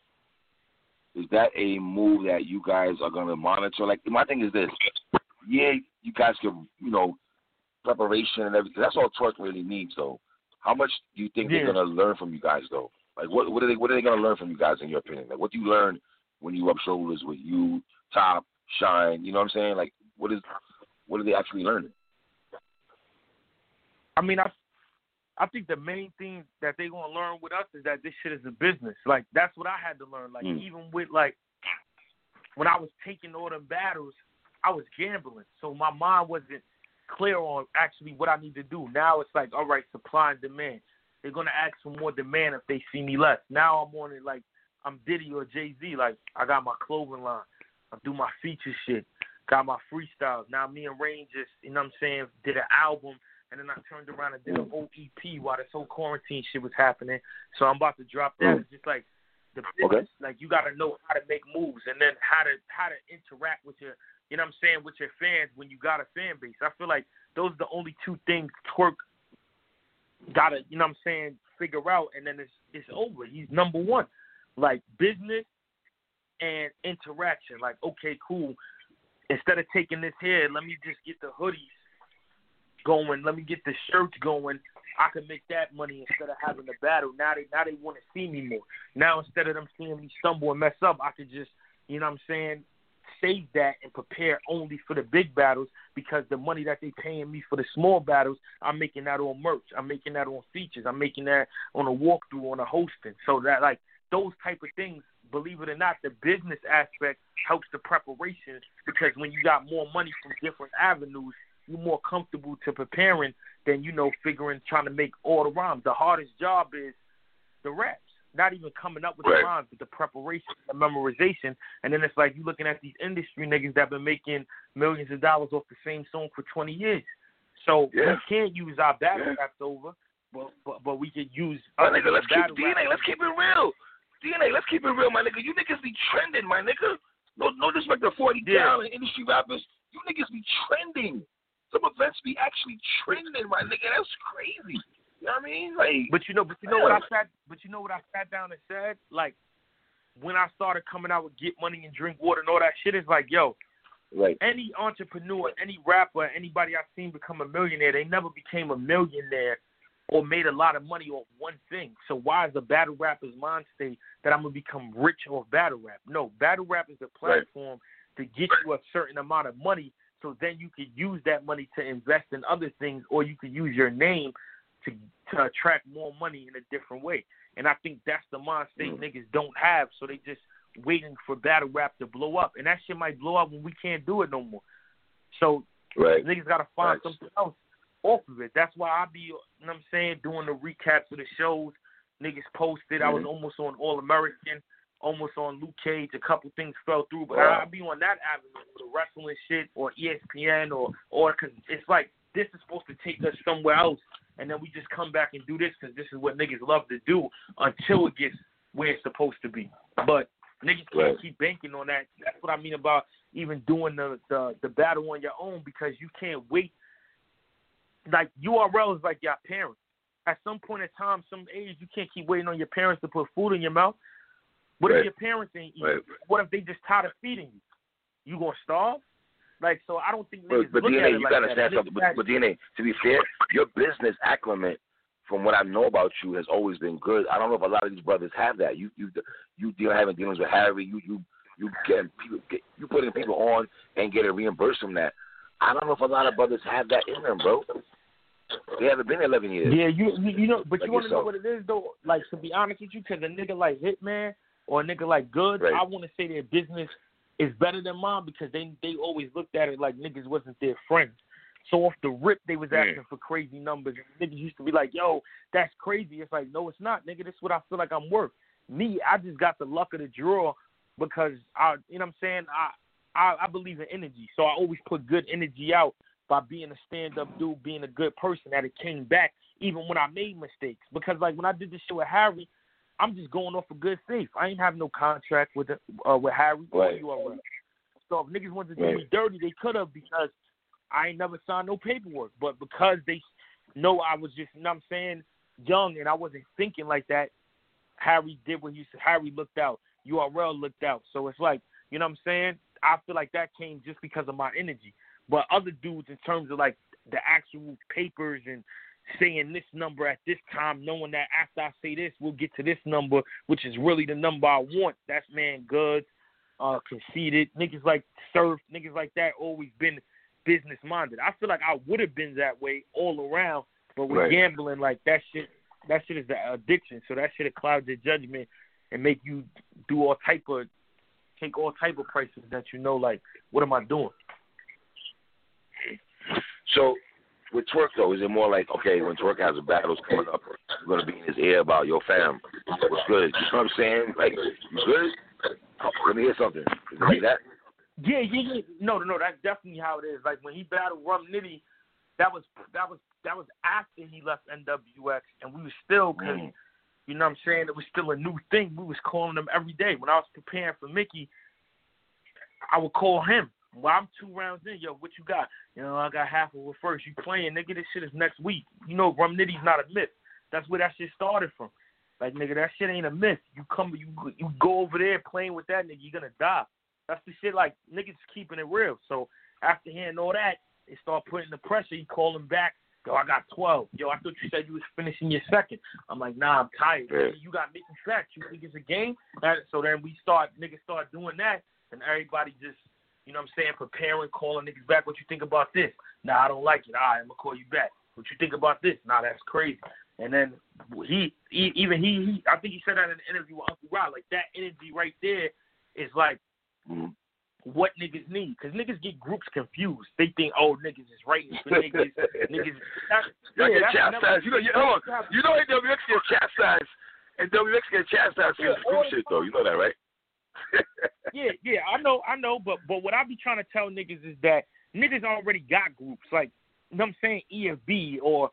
B: Is that a move that you guys are gonna monitor? Like my thing is this: yeah, you guys can, you know, preparation and everything. That's all twerk really needs, though. How much do you think
C: Yeah.
B: they're gonna learn from you guys, though? Like, what what are they what are they gonna learn from you guys, in your opinion? Like, what do you learn when you rub shoulders with you, Top, Shine? You know what I'm saying? Like, what is what are they actually learning?
C: I mean, I I think the main thing that they're gonna learn with us is that this shit is a business. Like that's what I had to learn. Like
B: Mm.
C: even with like when I was taking all them battles, I was gambling, so my mind wasn't clear on actually what I need to do. Now it's like, all right, supply and demand. They're gonna ask for more demand if they see me less. Now I'm on it like I'm Diddy or Jay Z. Like I got my clothing line, I do my feature shit, got my freestyles. Now me and Rain just, you know what I'm saying, did an album and then I turned around and did an OEP while this whole quarantine shit was happening. So I'm about to drop that.
B: Mm.
C: It's just like the
B: Okay.
C: business. Like you got to know how to make moves and then how to how to interact with your, you know what I'm saying, with your fans when you got a fan base. I feel like those are the only two things Twerk got to, you know what I'm saying, figure out, and then it's it's over. He's number one. Like business and interaction. Like okay, cool. Instead of taking this here, let me just get the hoodies going. Let me get the shirts going. I can make that money instead of having the battle. Now they now they want to see me more. Now instead of them seeing me stumble and mess up, I could just you know what I'm saying save that and prepare only for the big battles because the money that they paying me for the small battles, I'm making that on merch. I'm making that on features. I'm making that on a walkthrough, on a hosting. So that like those type of things, believe it or not, the business aspect helps the preparation because when you got more money from different avenues, you're more comfortable to preparing than you know figuring trying to make all the rhymes. The hardest job is the raps not even coming up with
B: right.
C: the rhymes, but the preparation, the memorization, and then it's like you're looking at these industry niggas that been making millions of dollars off the same song for 20 years. So
B: yeah.
C: we can't use our battle yeah. raps over, but but but we could use.
B: My nigga, let's keep DNA. Let's keep it real. DNA, let's keep it real, my nigga. You niggas be trending, my nigga. No, no disrespect to 40 yeah. down industry rappers. You niggas be trending. Some events be actually trending, my nigga. That's crazy. You know what I mean? Like,
C: but you know, but you know what I sat, but you know what I sat down and said, like, when I started coming out with Get Money and Drink Water and all that shit, it's like, yo,
B: right.
C: any entrepreneur, any rapper, anybody I've seen become a millionaire, they never became a millionaire or made a lot of money off one thing. So why is the battle rapper's mind state that I'm gonna become rich off battle rap? No, battle rap is a platform right. to get you a certain amount of money so then you could use that money to invest in other things or you could use your name to to attract more money in a different way. And I think that's the mind state mm. niggas don't have, so they just waiting for battle rap to blow up. And that shit might blow up when we can't do it no more. So
B: right.
C: niggas gotta find right. something else off of it. That's why I be you know what I'm saying, doing the recaps of the shows. Niggas posted. Mm-hmm. I was mm-hmm. almost on All American, almost on Luke Cage. A couple things fell through, but wow. I, I be on that avenue with the wrestling shit or ESPN or or cause it's like this is supposed to take us somewhere else and then we just come back and do this because this is what niggas love to do until it gets where it's supposed to be. But niggas can't
B: right.
C: keep banking on that. That's what I mean about even doing the, the the battle on your own because you can't wait. Like URL is like your parents. At some point in time, some age, you can't keep waiting on your parents to put food in your mouth. What
B: right.
C: if your parents ain't eating?
B: Right.
C: What if they just tired of feeding you? You gonna starve? Like, so I don't think
B: but, but
C: look
B: DNA, you
C: like
B: gotta understand something. But, but DNA, to be fair, your business acumen, from what I know about you, has always been good. I don't know if a lot of these brothers have that. You you you deal having dealings with Harry. You you you getting people get, you putting people on and getting reimbursed from that. I don't know if a lot of brothers have that in them, bro. They haven't been 11 years.
C: Yeah, you you, you know, but
B: like
C: you want to know what it is though. Like to be honest with you, because a nigga like Hitman or a nigga like Good,
B: Right.
C: I want to say their business is better than mine because they they always looked at it like niggas wasn't their friends. So off the rip, they was
B: Yeah.
C: asking for crazy numbers. Niggas used to be like, "Yo, that's crazy." It's like, no, it's not, nigga. This is what I feel like I'm worth. Me, I just got the luck of the draw because I, you know, what I'm saying, I, I, I believe in energy, so I always put good energy out by being a stand-up dude, being a good person. That it came back even when I made mistakes. Because like when I did this shit with Harry, I'm just going off of good faith. I ain't have no contract with the, uh, with Harry
B: Right.
C: or URL. So if niggas wanted to do
B: Right.
C: me dirty, they could have because I ain't never signed no paperwork. But because they know I was just, you know what I'm saying, young and I wasn't thinking like that, Harry did what he said. Harry looked out. URL looked out. So it's like, you know what I'm saying? I feel like that came just because of my energy. But other dudes, in terms of like the actual papers and saying this number at this time, knowing that after I say this, we'll get to this number, which is really the number I want. That's man good, uh, conceited. Niggas like surf, niggas like that always been business minded. I feel like I would have been that way all around, but with
B: Right.
C: gambling, like that shit, that shit is the addiction. So that shit clouds your judgment and make you do all type of take all type of prices that you know, like, what am I doing?
B: So with Twerk though, is it more like okay, when Twerk has a battles coming up, you're gonna be in his ear about your fam. What's good? You know what I'm saying? Like you good? Oh, let me hear something. Is it like that?
C: Yeah, yeah, yeah. No, no, no. That's definitely how it is. Like when he battled Rum Nitty, that was that was that was after he left NWX, and we were still,
B: Mm.
C: you know what I'm saying, it was still a new thing. We was calling him every day. When I was preparing for Mickey, I would call him. Well, I'm two rounds in. Yo, what you got? You know, I got half of it first. You playing, nigga? This shit is next week. You know, Rum Nitty's not a myth. That's where that shit started from. Like, nigga, that shit ain't a myth. You come, you you go over there playing with that nigga, you're gonna die. That's the shit. Like niggas keeping it real. So after hearing all that, they start putting the pressure. He call him back. Yo, I got 12. Yo, I thought you said you was finishing your second. I'm like, nah, I'm tired.
B: Yeah.
C: You got me facts. You think it's a game? And so then we start, niggas start doing that, and everybody just, you know what I'm saying, preparing, calling niggas back. What you think about this? Nah, I don't like it. All right, I'm to call you back. What you think about this? Nah, that's crazy. And then he, he even he, he, I think he said that in an interview with Uncle Rod. Like that energy right there is like what niggas need. Because niggas get groups confused. They think, oh, niggas is writing for niggas. niggas. Yeah,
B: get
C: that's
B: chastised. You know, you, hold on. You know NWX get chastised. And WX get chastised for
C: Yeah,
B: group shit, though. You know that, right?
C: yeah, yeah, I know, I know, but but what I be trying to tell niggas is that niggas already got groups like you know what I'm saying EFB or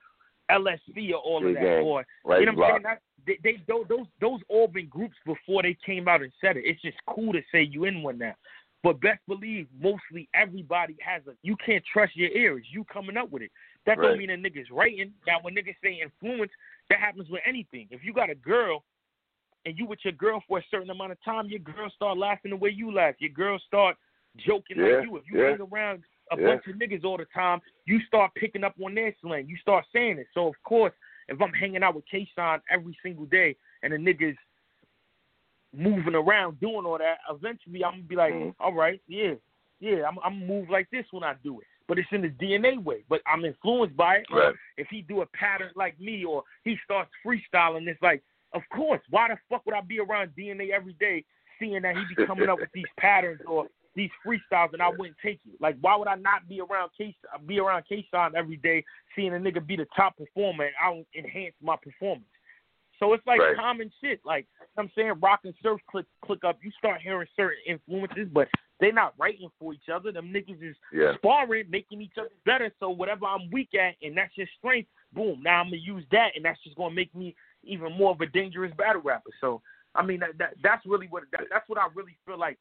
C: LSC or all of that or
B: right,
C: you know what I'm saying?
B: block.
C: That, they, they those those those all been groups before they came out and said it. It's just cool to say you in one now. But best believe mostly everybody has a you can't trust your ears. You coming up with it. That
B: Right.
C: don't mean a niggas writing. Now when niggas say influence, that happens with anything. If you got a girl and you with your girl for a certain amount of time, your girl start laughing the way you laugh. Your girl start joking
B: Yeah,
C: like you. If you
B: yeah.
C: hang around a
B: Yeah.
C: bunch of niggas all the time, you start picking up on their slang. You start saying it. So of course, if I'm hanging out with K-Shine every single day and the niggas moving around doing all that, eventually I'm gonna be like,
B: Mhm.
C: all right, yeah, yeah, I'm I'm move like this when I do it. But it's in the DNA way. But I'm influenced by it.
B: Right.
C: If he do a pattern like me, or he starts freestyling, it's like, of course. Why the fuck would I be around DNA every day, seeing that he be coming up with these patterns or these freestyles, and I wouldn't take it? Like, why would I not be around K be around K-Shine every day, seeing a nigga be the top performer, and I don't enhance my performance? So it's like
B: Right.
C: common shit. Like I'm saying, rock and surf click click up. You start hearing certain influences, but they're not writing for each other. Them niggas is
B: Yeah.
C: sparring, making each other better. So whatever I'm weak at, and that's your strength, boom. Now I'm gonna use that, and that's just gonna make me even more of a dangerous battle rapper. So I mean, that, that that's really what that, that's what I really feel like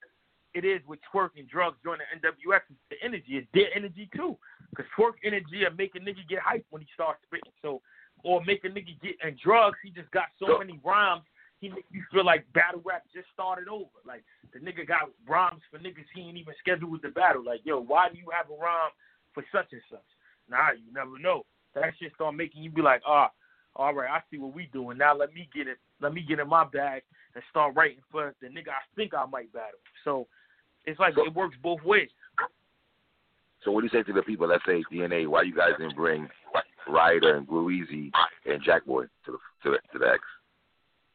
C: it is with twerk and drugs during the NWX. The energy, it's their energy too. Because twerk energy will make a nigga get hyped when he starts spitting. So or make a nigga get and drugs. He just got so
B: So-
C: many rhymes. He make you feel like battle rap just started over. Like the nigga got rhymes for niggas he ain't even scheduled with the battle. Like yo, why do you have a rhyme for such and such? Nah, you never know. That shit start making you be like, ah, all right, I see what we doing. Now let me get it. Let me get in my bag and start writing for the nigga I think I might battle. So it's like
B: So-
C: it works both ways.
B: So what do you say to the people that say DNA? Why you guys didn't bring Ryder and Blue Easy and Jack Boy to the to the to the X?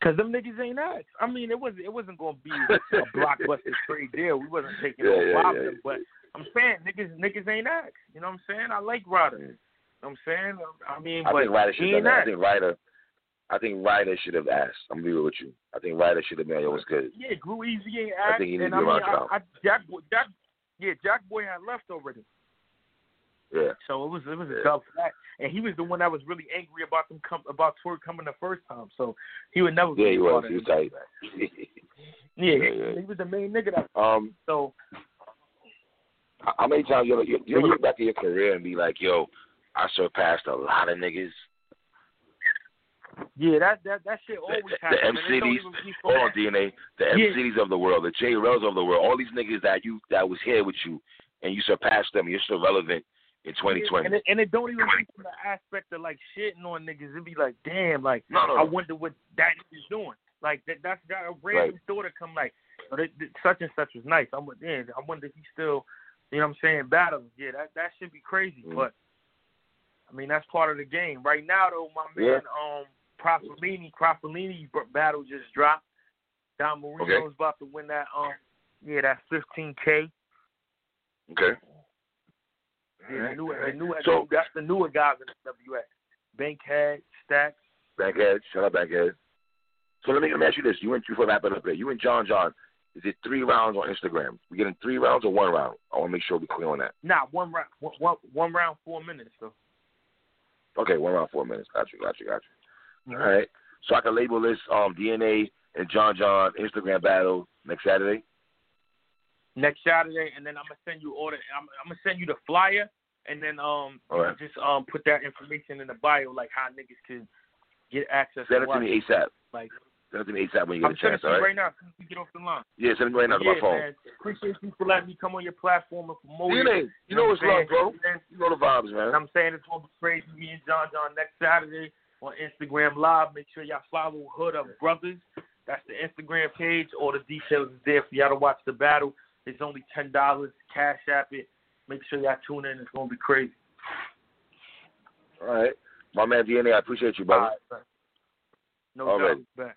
C: Cause them niggas ain't us. I mean, it was it wasn't gonna be a blockbuster trade deal. We wasn't taking
B: Yeah,
C: no
B: yeah,
C: five
B: yeah.
C: but I'm saying niggas niggas ain't us. You know what I'm saying? I like Ryder. You know what I'm saying? I mean,
B: I
C: but
B: think Ryder
C: he
B: should have. I think Ryder. I think Ryder should have asked. I'm gonna be real with you. I think Ryder should have been. Yo, what's good?
C: Yeah, Grew Easy ain't
B: I think he needs
C: and
B: to be around
C: I. I, Jack Jack, yeah, Jack Boy had left already.
B: Yeah.
C: So it was it was a
B: Yeah.
C: tough fact, and he was the one that was really angry about them come about Twerk coming the first time. So he would never.
B: Yeah, he was. He was tight.
C: Yeah,
B: Yeah, yeah.
C: he was the main nigga. That,
B: um,
C: so
B: how- how many times you ever, you, you ever look back at your career and be like, yo, I surpassed a lot of niggas.
C: yeah, that that that shit always
B: the, the
C: happens.
B: M
C: and it don't
B: Cities,
C: even be for
B: hold on. DNA, the
C: Yeah.
B: Of the world, the J of the world, all these niggas that you that was here with you, and you surpassed them. You're still relevant in 2020.
C: And it, and it don't even be from the aspect of like shitting on niggas. It'd be like, damn, like
B: No, no,
C: I wonder what that is doing. Like that that's got a random
B: Right.
C: thought to come like, oh, that, that such and such was nice. I'm with damn, I wonder if he's still, you know what I'm saying, battling. Yeah, that that should be crazy.
B: Mm.
C: But I mean that's part of the game. Right now though, my
B: Yeah.
C: man, um, Profilini, Profilini battle just dropped. Don Marino's
B: Okay.
C: about to win that. Um, yeah, that 15k.
B: Okay.
C: Yeah, the new, the new,
B: So-
C: that's the newer guys in the WX. Bankhead, Stacks.
B: Bankhead, shout out Bankhead. So let me, let me ask you this: You and you for wrapping up there. You and John John, is it three rounds on Instagram? We getting three rounds or one round? I want to make sure we're clear on that.
C: Nah, one round, one, one, one round, four minutes though.
B: Okay, one round, four minutes. Got you, got you, got you. All right. So I can label this um, DNA and John John Instagram battle next Saturday.
C: Next Saturday, and then I'm gonna send you all the. I'm, I'm gonna send you the flyer, and then um,
B: right.
C: just um, put that information in the bio, like how niggas can get access.
B: Send
C: to
B: it to me ASAP.
C: Like,
B: Send it to me ASAP when you get
C: I'm
B: a chance,
C: it
B: right?
C: right now. As we get off the line.
B: Yeah, send it right now to
C: yeah,
B: my phone.
C: man. Appreciate you for letting me come on your platform and promote it.
B: DNA, you know it's love, bro. You know the vibes, man.
C: I'm saying it's gonna be crazy. Me and John John next Saturday on Instagram Live. Make sure y'all follow Hood of Brothers. That's the Instagram page. All the details is there for y'all to watch the battle. It's only ten dollars. Cash app it. Make sure y'all tune in. It's gonna be crazy.
B: All right. My man DNA, I appreciate you, brother.
C: All right, man. No
B: All
C: doubt.
B: right.
C: Back.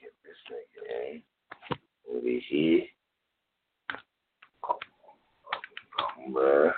B: Get eh? over here. Number.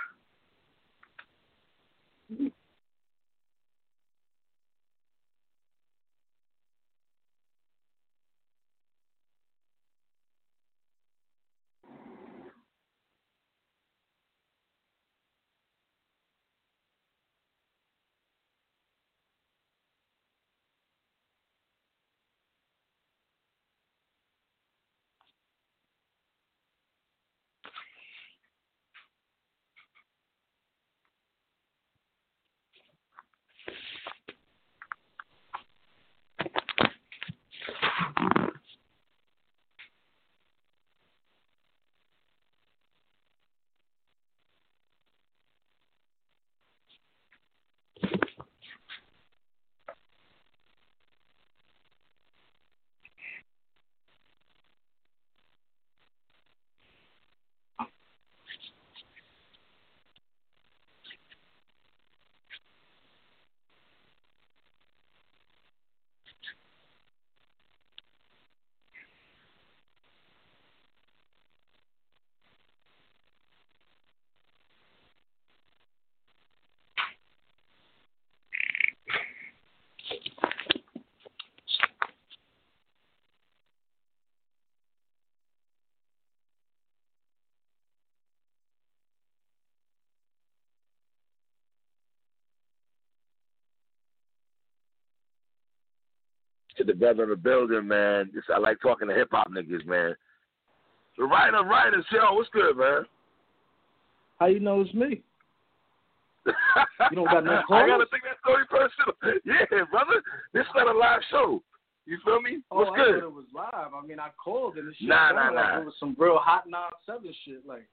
B: To the brother in the building, man. Just, I like talking to hip hop niggas, man. The writer, writers, yo, what's good, man?
D: How you know it's me? You don't got no
B: I
D: callers?
B: gotta think that story personal. Yeah, brother. This is not a live show. You feel me?
D: Oh,
B: What's
D: I
B: good?
D: thought it was live. I mean, I called and the shit.
B: Nah, nah,
D: like
B: nah.
D: It was some real hot nine seven shit. Like,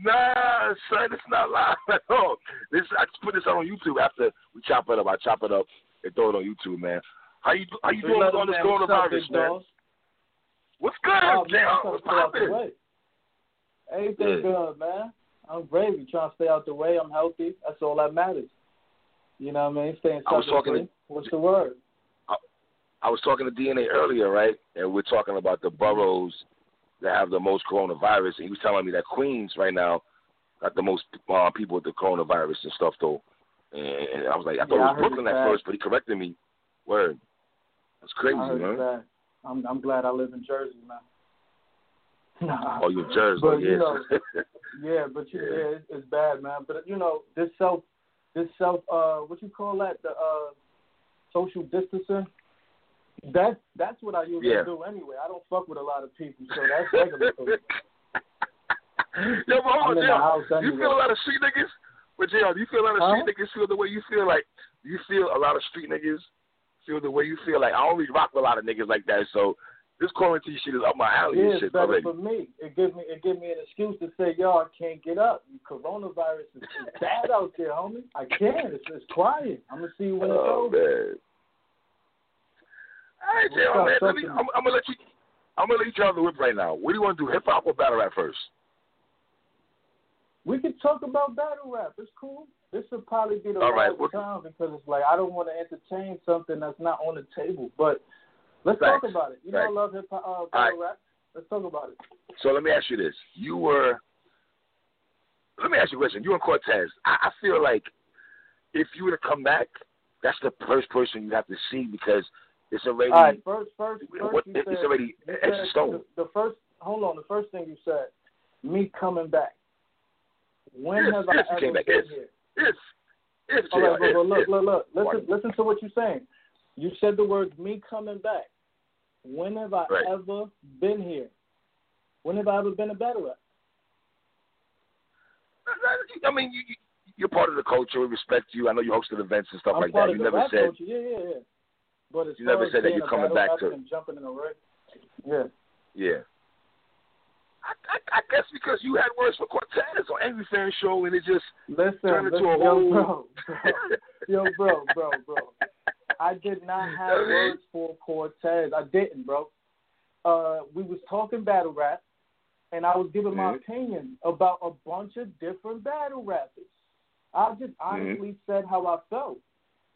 B: Nah, son, it's not live at all. This I just put this out on YouTube after we chop it up. I chop it up and throw it on YouTube, man. How you how you doing with all this
D: know what's up,
B: coronavirus, man? What's good,
D: Oh,
B: man? What's
D: trying to stay out the
B: poppin'?
D: Everything
B: Yeah.
D: good, man. I'm gravy. Trying to stay out the way. I'm healthy. That's all that matters. You know what I mean? Staying
B: I was talking to-
D: What's the word?
B: I was talking to DNA earlier, right? And we're talking about the boroughs that have the most coronavirus. And he was telling me that Queens right now got the most uh, people with the coronavirus and stuff, though. And, I was like, I thought
D: Yeah,
B: it was Brooklyn at first, but he corrected me. Word. That's crazy, man.
D: bad. I'm I'm glad I live in Jersey, man. Nah.
B: Oh, you in Jersey,
D: But,
B: yes.
D: you know, Yeah, but you,
B: Yeah.
D: yeah, it's, it's bad, man. But you know, this self, this self, uh, what you call that? The uh, social distancing. That's that's what I usually
B: Yeah.
D: do anyway. I don't fuck with a lot of people, so that's regular.
B: Yo, but hold on,
D: in the
B: Jay.
D: house
B: Do you feel a lot of street niggas? But do you feel a lot of
D: Huh?
B: street niggas feel the way you feel? Like, do you feel a lot of street niggas feel the way you feel? Like, I don't really rock with a lot of niggas like that. So this quarantine shit is up my alley
D: Yeah,
B: and
D: it's
B: shit already.
D: for me. It gives me it gives me an excuse to say, yo, I can't get up. Coronavirus is, bad out there, homie. I can't. It's, it's quiet. I'm gonna see you when it's
B: Oh
D: over.
B: man. All right,
D: up,
B: man. Let me. I'm, I'm gonna let you. I'm gonna let you drive the whip right now. What do you want to do, hip hop or battle rap first?
D: We could talk about battle rap. It's cool. This would probably be the
B: All right,
D: time because it's like I don't want to entertain something that's not on the table. But let's talk about it. You know, I love hip hop, uh,
B: All
D: rap. Let's talk about it.
B: So let me ask you this: You were. Let me ask you a question. You and Cortez. I, I feel like if you were to come back, that's the first person you have to see because it's already.
D: All right, first, first, first.
B: what, it's
D: said,
B: already
D: you
B: etched in
D: said
B: stone.
D: the, the first. Hold on. The first thing you said, me coming back. When
B: Yes,
D: have
B: yes,
D: I ever been
B: Yes.
D: here?
B: If, if,
D: All right, but, but look, look, look. Listen, listen to what you're saying. You said the words "me coming back." When have I
B: Right.
D: ever been here? When have I ever been a battle rap?
B: I mean, you, you, you're part of the culture. We respect you. I know you hosted events and stuff
C: I'm
B: like that. You never said
C: culture. Yeah, yeah, yeah. But
B: You never said that you're coming back to-
C: jumping in the ring. Yeah.
B: Yeah. I, I, I guess because you had words for Cortez on Angry Fan Show, and it just
C: Listen,
B: turned into
C: listen,
B: a
C: yo,
B: whole.
C: bro, bro, yo, bro, bro, bro. I did not have
B: You know I mean?
C: words for Cortez. I didn't, bro. Uh, we was talking battle rap, and I was giving my
B: Mhm.
C: opinion about a bunch of different battle rappers. I just honestly said how I felt.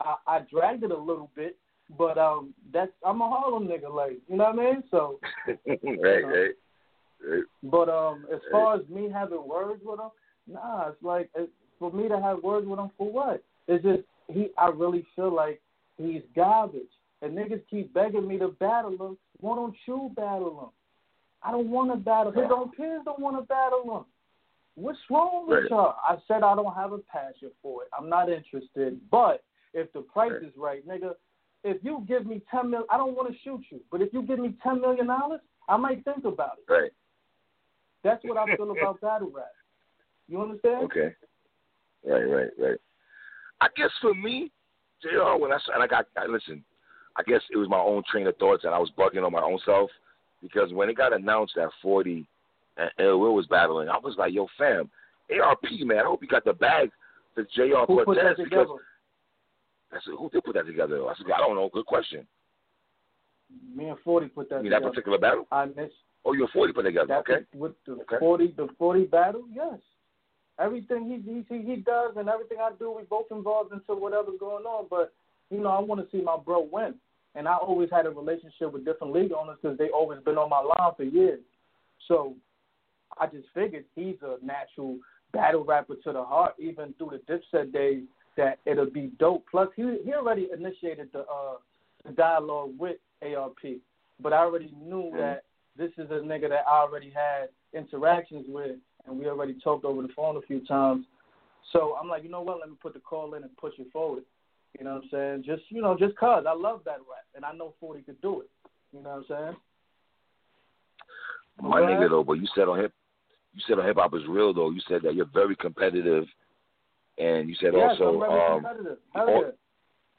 C: I, I dragged it a little bit, but um, that's I'm a Harlem nigga, like you know what I mean. So,
B: right, right, right.
C: But um, as far as me having words with him, nah, it's like it, for me to have words with him for what? It's just he. I really feel like he's garbage, and niggas keep begging me to battle him. Why don't you battle him? I don't want to battle. Him. His own peers don't want to battle him. What's wrong with
B: Right.
C: y'all? I said I don't have a passion for it. I'm not interested. But if the price
B: Right.
C: is right, nigga, if you give me ten million, I don't want to shoot you. But if you give me ten million dollars, I might think about it.
B: Right.
C: That's what I feel about battle rap. You understand?
B: Okay. Right, right, right. I guess for me, J.R. When I s- and I got I, listen, I guess it was my own train of thoughts, and I was bugging on my own self because when it got announced that Forty and Ill Will was battling, I was like, "Yo, fam, ARP, man, I hope you got the bag for J.R.
C: Who put
B: Cortez
C: that
B: because
C: together?
B: I said, who did put that together? I said, I don't know. Good question.
C: Me and Forty put that
B: You mean that particular battle?
C: I missed
B: Oh, you're Forty put together?
C: that
B: Okay.
C: with the
B: Okay.
C: forty the forty battle. Yes, everything he he he does and everything I do, we both involved into whatever's going on. But you know, I want to see my bro win, and I always had a relationship with different league owners because they always been on my line for years. So I just figured he's a natural battle rapper to the heart, even through the Dipset days. That it'll be dope. Plus, he he already initiated the uh the dialogue with ARP, but I already knew
B: Mhm.
C: that this is a nigga that I already had interactions with, and we already talked over the phone a few times. So I'm like, you know what? Let me put the call in and push it forward. You know what I'm saying? Just you know, just cause I love that rap, and I know Forty could do it. You know what I'm saying?
B: My
C: Right.
B: nigga though, but you said on hip, you said on hip hop is real though. You said that you're very competitive, and you said
C: yes,
B: also
C: I'm very
B: um,
C: competitive. Hell yeah.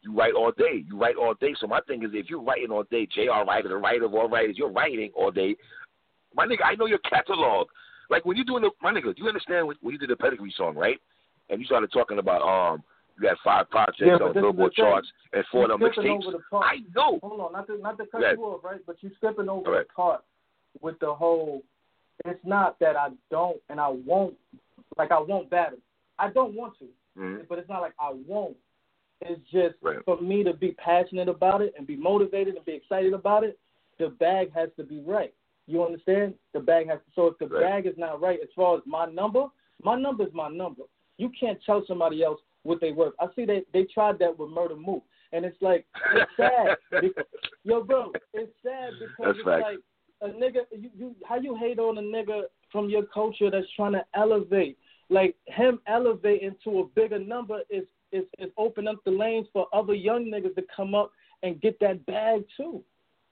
B: You write all day. You write all day. So my thing is, if you're writing all day, J.R. Writer, the writer of all writers, you're writing all day. My nigga, I know your catalog. Like when you're doing the, my nigga, do you understand when, when you did the pedigree song, right? And you started talking about um, you had five projects
C: Yeah,
B: on Billboard charts and four of them mixtapes.
C: the.
B: I know.
C: Hold on, not to not to cut
B: ahead.
C: you off, right? But you're skipping over
B: ahead.
C: the part with the whole. It's not that I don't and I won't. Like I won't battle. I don't want to,
B: Mhm.
C: but it's not like I won't. It's just
B: Right.
C: for me to be passionate about it and be motivated and be excited about it. The bag has to be right. You understand? The bag has to. So if the
B: Right.
C: bag is not right, as far as my number, my number is my number. You can't tell somebody else what they worth. I see they they tried that with Murder Mook, and it's like it's sad. because, yo, bro, it's sad because
B: That's
C: it's like a nigga. You, you how you hate on a nigga from your culture that's trying to elevate. Like him elevating to a bigger number is is is open up the lanes for other young niggas to come up and get that bag too.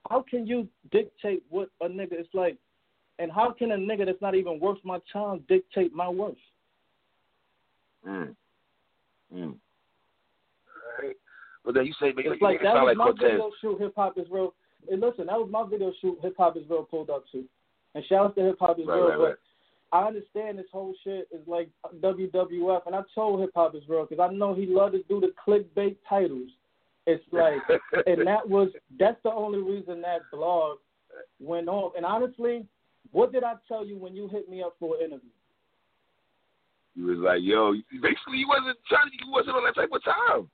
C: How can you dictate what a nigga is like? And how can a nigga that's not even worth my time dictate my worth?
B: Mm. Mm. But then you say make,
C: It's like that was
B: like
C: my
B: Cortez.
C: video shoot. Hip hop is real. And listen, that was my video shoot. Hip hop is real pulled up to. And shout out to Hip Hop is
B: Right,
C: real.
B: right.
C: I understand this whole shit is like WWF, and I told Hip Hop is real because I know he loved to do the clickbait titles. It's like, and that was that's the only reason that blog went off. And honestly, what did I tell you when you hit me up for an interview?
B: He was like, yo, basically he wasn't trying. He wasn't on that type of time.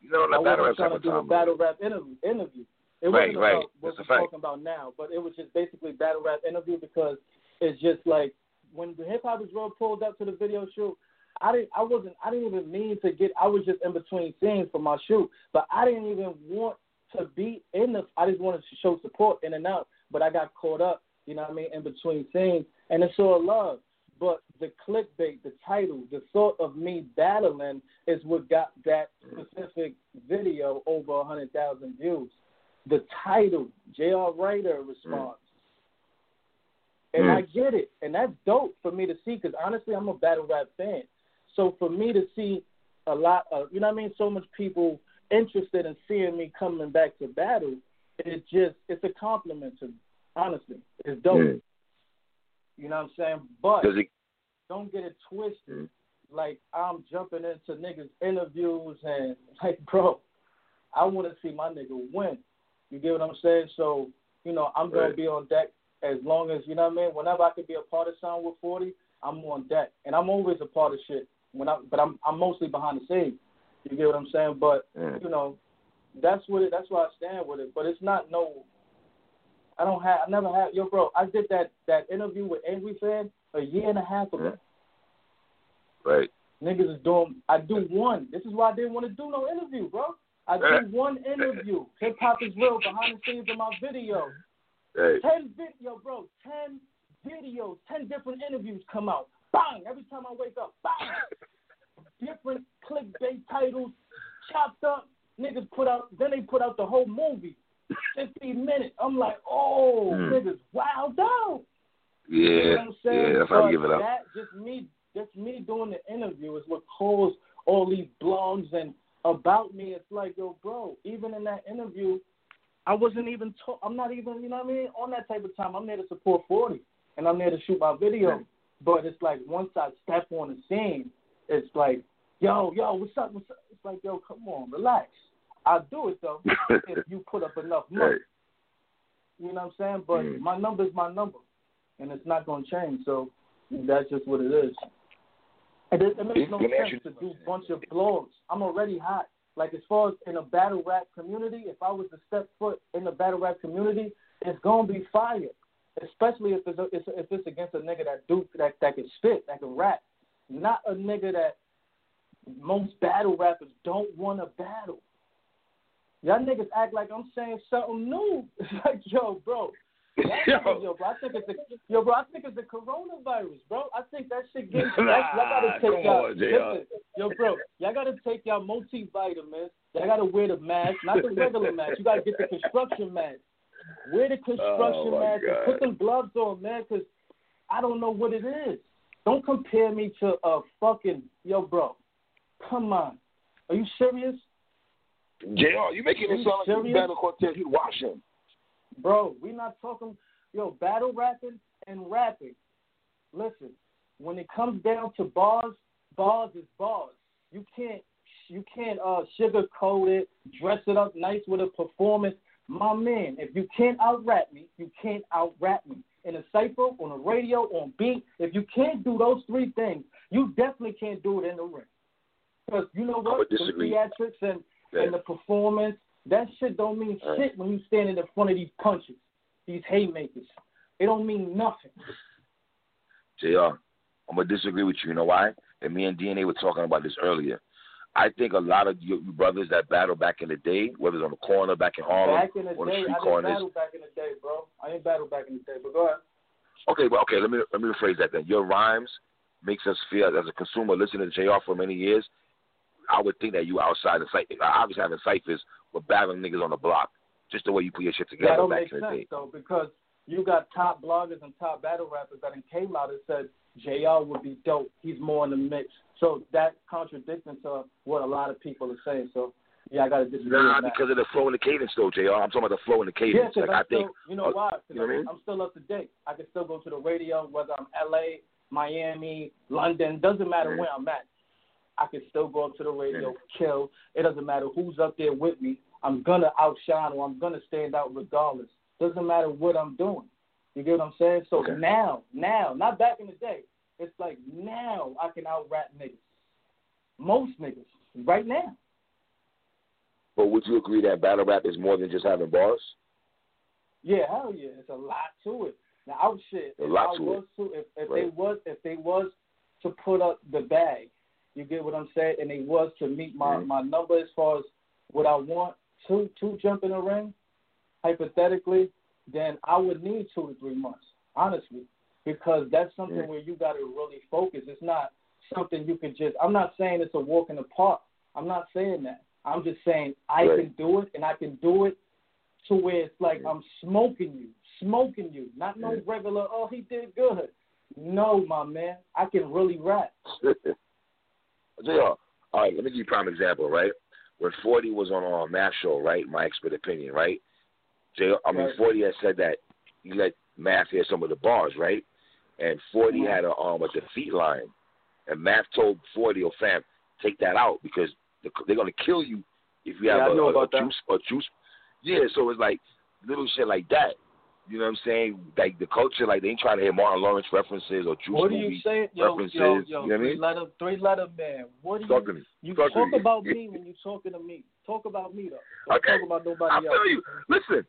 B: You know, on
C: I wasn't
B: rap
C: trying to do a battle rap interview. interview. It
B: Right,
C: wasn't
B: right.
C: about what
B: That's
C: we're
B: fact.
C: talking about now, but it was just basically battle rap interview because it's just like when the hip hop is real pulled up to the video shoot. I didn't. I wasn't. I didn't even mean to get. I was just in between scenes for my shoot, but I didn't even want to be in the. I just wanted to show support in and out, but I got caught up. You know what I mean? In between scenes, and it's all love. But the clickbait, the title, the thought of me battling is what got that specific video over a hundred thousand views. The title, J.R. Writer response. And
B: Mm.
C: I get it, and that's dope for me to see because honestly, I'm a battle rap fan. So for me to see a lot of, you know what I mean, so much people interested in seeing me coming back to battle, it just it's a compliment to me. Honestly, it's dope.
B: Mm.
C: You know what I'm saying? But
B: it?
C: don't get it twisted.
B: Mm.
C: Like I'm jumping into niggas interviews and like, bro, I want to see my nigga win. You get what I'm saying? So you know, I'm gonna be on deck as long as you know what I mean. Whenever I can be a part of something with 40, I'm on deck, and I'm always a part of shit. When I, but I'm I'm mostly behind the scenes. You get what I'm saying? But
B: Mm.
C: you know, that's what it. That's why I stand with it. But it's not no. I don't have. I never had. Yo, bro, I did that that interview with Angry Fan a year and a half ago.
B: Right.
C: Niggas is doing. I do one. This is why I didn't want to do no interview, bro. I do one interview. Hip hop is real behind the scenes of my video.
B: Right.
C: Ten video, bro. Ten videos. Ten different interviews come out. Bang! Every time I wake up, bang! Different clickbait titles, chopped up. Niggas put out. Then they put out the whole movie. 15 minutes. I'm like, oh,
B: Hmm.
C: niggas, wow, out.
B: Yeah.
C: You know what I'm?
B: Yeah. That's how I give it up.
C: That just me, just me doing the interview is what caused all these blogs and about me. It's like, yo, bro. Even in that interview, I wasn't even. To- I'm not even. You know what I mean? On that type of time, I'm there to support 40, and I'm there to shoot my video. But it's like once I step on the scene, it's like, yo, yo, what's up? What's up? It's like, yo, come on, relax. I'll do it though if you put up enough money. You know what I'm saying? But
B: Mm.
C: my is my number, and it's not going to change. So that's just what it is. And it, it makes no sense to do a bunch of blogs. I'm already hot. Like as far as in a battle rap community, if I was to step foot in the battle rap community, it's gonna be fire. Especially if it's, a, if it's against a nigga that do that that can spit, that can rap, not a nigga that most battle rappers don't want to battle. Y'all niggas act like I'm saying something new. It's like, yo, bro.
B: Yo.
C: yo, bro, I think it's the yo, bro. I think it's the coronavirus, bro. I think that shit gets.
B: Nah,
C: y'all, gotta take y'all.
B: on,
C: listen, yo, bro, y'all gotta take y'all multivitamins. Y'all gotta wear the mask, not the regular mask. You gotta get the construction mask. Wear the construction
B: Oh,
C: mask and put some gloves on, man, because I don't know what it is. Don't compare me to a fucking yo, bro. Come on, are you serious?
B: JR, you making it sound like
C: serious?
B: battle Cortez. You wash him.
C: Bro, we not talking yo battle rapping and rapping. Listen, when it comes down to bars, bars is bars. You can't you can't uh sugarcoat it, dress it up nice with a performance. My man, if you can't out rap me, you can't out rap me. In a cipher, on a radio, on beat, if you can't do those three things, you definitely can't do it in the ring. Because you know what? The theatrics and
B: Yeah.
C: and the performance, that shit don't mean
B: Right.
C: shit when you standing in front of these punches, these haymakers. It don't mean nothing.
B: JR, I'm gonna disagree with you. You know why? And me and DNA were talking about this earlier. I think a lot of you, you brothers that battle back in the day, whether it's on the corner back in Harlem,
C: back in the
B: on the
C: day,
B: street
C: I didn't
B: corners.
C: battle back in the day, bro. I didn't battle back in the day, but go ahead.
B: Okay, but okay, let me let me rephrase that then. Your rhymes makes us feel as a consumer listening to JR for many years. I would think that you outside the site, obviously having ciphers, but battling niggas on the block, just the way you put your shit together.
C: That
B: don't
C: make sense though, because you got top bloggers and top battle rappers that came out and said JR would be dope. He's more in the mix. So that contradicting to what a lot of people are saying. So yeah, I gotta disagree
B: Nah,
C: with that.
B: because of the flow and the cadence, though, JR. I'm talking about the flow and the
C: Yeah,
B: cadence.
C: 'cause
B: like
C: I'm
B: I think,
C: still, you know
B: uh,
C: why?
B: you know what I mean?
C: I'm still up to date. I can still go to the radio, whether I'm LA, Miami, London, doesn't matter
B: Mhm.
C: where I'm at. I can still go up to the radio, kill. It doesn't matter who's up there with me. I'm gonna outshine or I'm gonna stand out regardless. Doesn't matter what I'm doing. You get what I'm saying? So
B: Okay.
C: now, now, not back in the day. It's like now I can out rap niggas. Most niggas. Right now.
B: but would you agree that battle rap is more than just having bars?
C: Yeah, hell yeah. It's a lot to it. Now I would shit.
B: A lot to
C: was to if, if they was if they was to put up the bag, you get what I'm saying, and it was to meet my,
B: Mhm.
C: my number as far as what I want to to jump in the ring, hypothetically, then I would need two to three months, honestly. Because that's something
B: Yeah.
C: where you gotta really focus. It's not something you could just I'm not saying it's a walk in the park. I'm not saying that. I'm just saying I
B: Right.
C: can do it and I can do it to where it's like
B: Yeah.
C: I'm smoking you, smoking you, not no
B: Yeah.
C: regular. Oh, he did good. No, my man, I can really rap.
B: JR, all right, let me give you a prime example, right? When 40 was on our Math Show, right? My expert opinion, right? JR, I mean,
C: Right.
B: 40 had said that you let Math hear some of the bars, right? And 40
C: Mhm.
B: had a um a defeat line, and Math told 40, "Oh fam, take that out because the, they're gonna kill you if you have a, a, a
C: about that.
B: juice a juice." Yeah, so it's like little shit like that. You know what I'm saying? Like the culture, like they ain't trying to hear Martin Lawrence references or juice
C: What
B: movie
C: you say, yo,
B: references.
C: yo, yo,
B: you know what I
C: three
B: mean?
C: letter, three letter man? What do
B: Talk
C: you? You
B: Talk
C: talk, about me when you talking to me. Talk about me though. Don't
B: Okay.
C: talk about
B: I
C: nobody else.
B: feel you. Listen,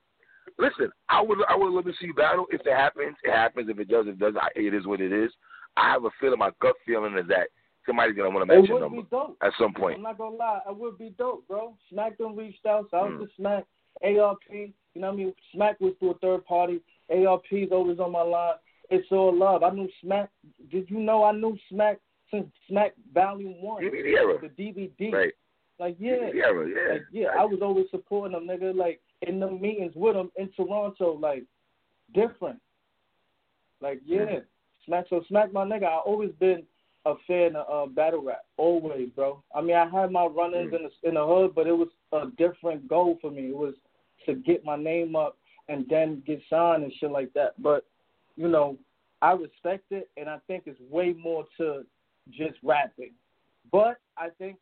B: listen. I would, I would love to see you battle. If it happens, it happens. If it doesn't, it doesn't. I- It is what it is. I have a feeling. My gut feeling is that somebody's gonna want to match your number
C: be dope.
B: at some point.
C: I'm not gonna lie, it would be dope, bro. Smack them reached out, so I was
B: Mm.
C: to Smack, ARP, you know what I mean? Smack was through a third party, ARP's always on my line. It's all love. I knew Smack. Did you know I knew Smack since Smack Volume One,
B: the era.
C: the DVD?
B: Right.
C: Like yeah,
B: era. Yeah.
C: like yeah, I was always supporting them, nigga. Like in the meetings with them in Toronto, like different. Like yeah, Smack. So Smack, my nigga. I always been a fan of uh, battle rap, always, bro. I mean, I had my run-ins
B: Mm.
C: in the in the hood, but it was a different goal for me. It was to get my name up and then get signed and shit like that. But you know, I respect it, and I think it's way more to just rapping. But I think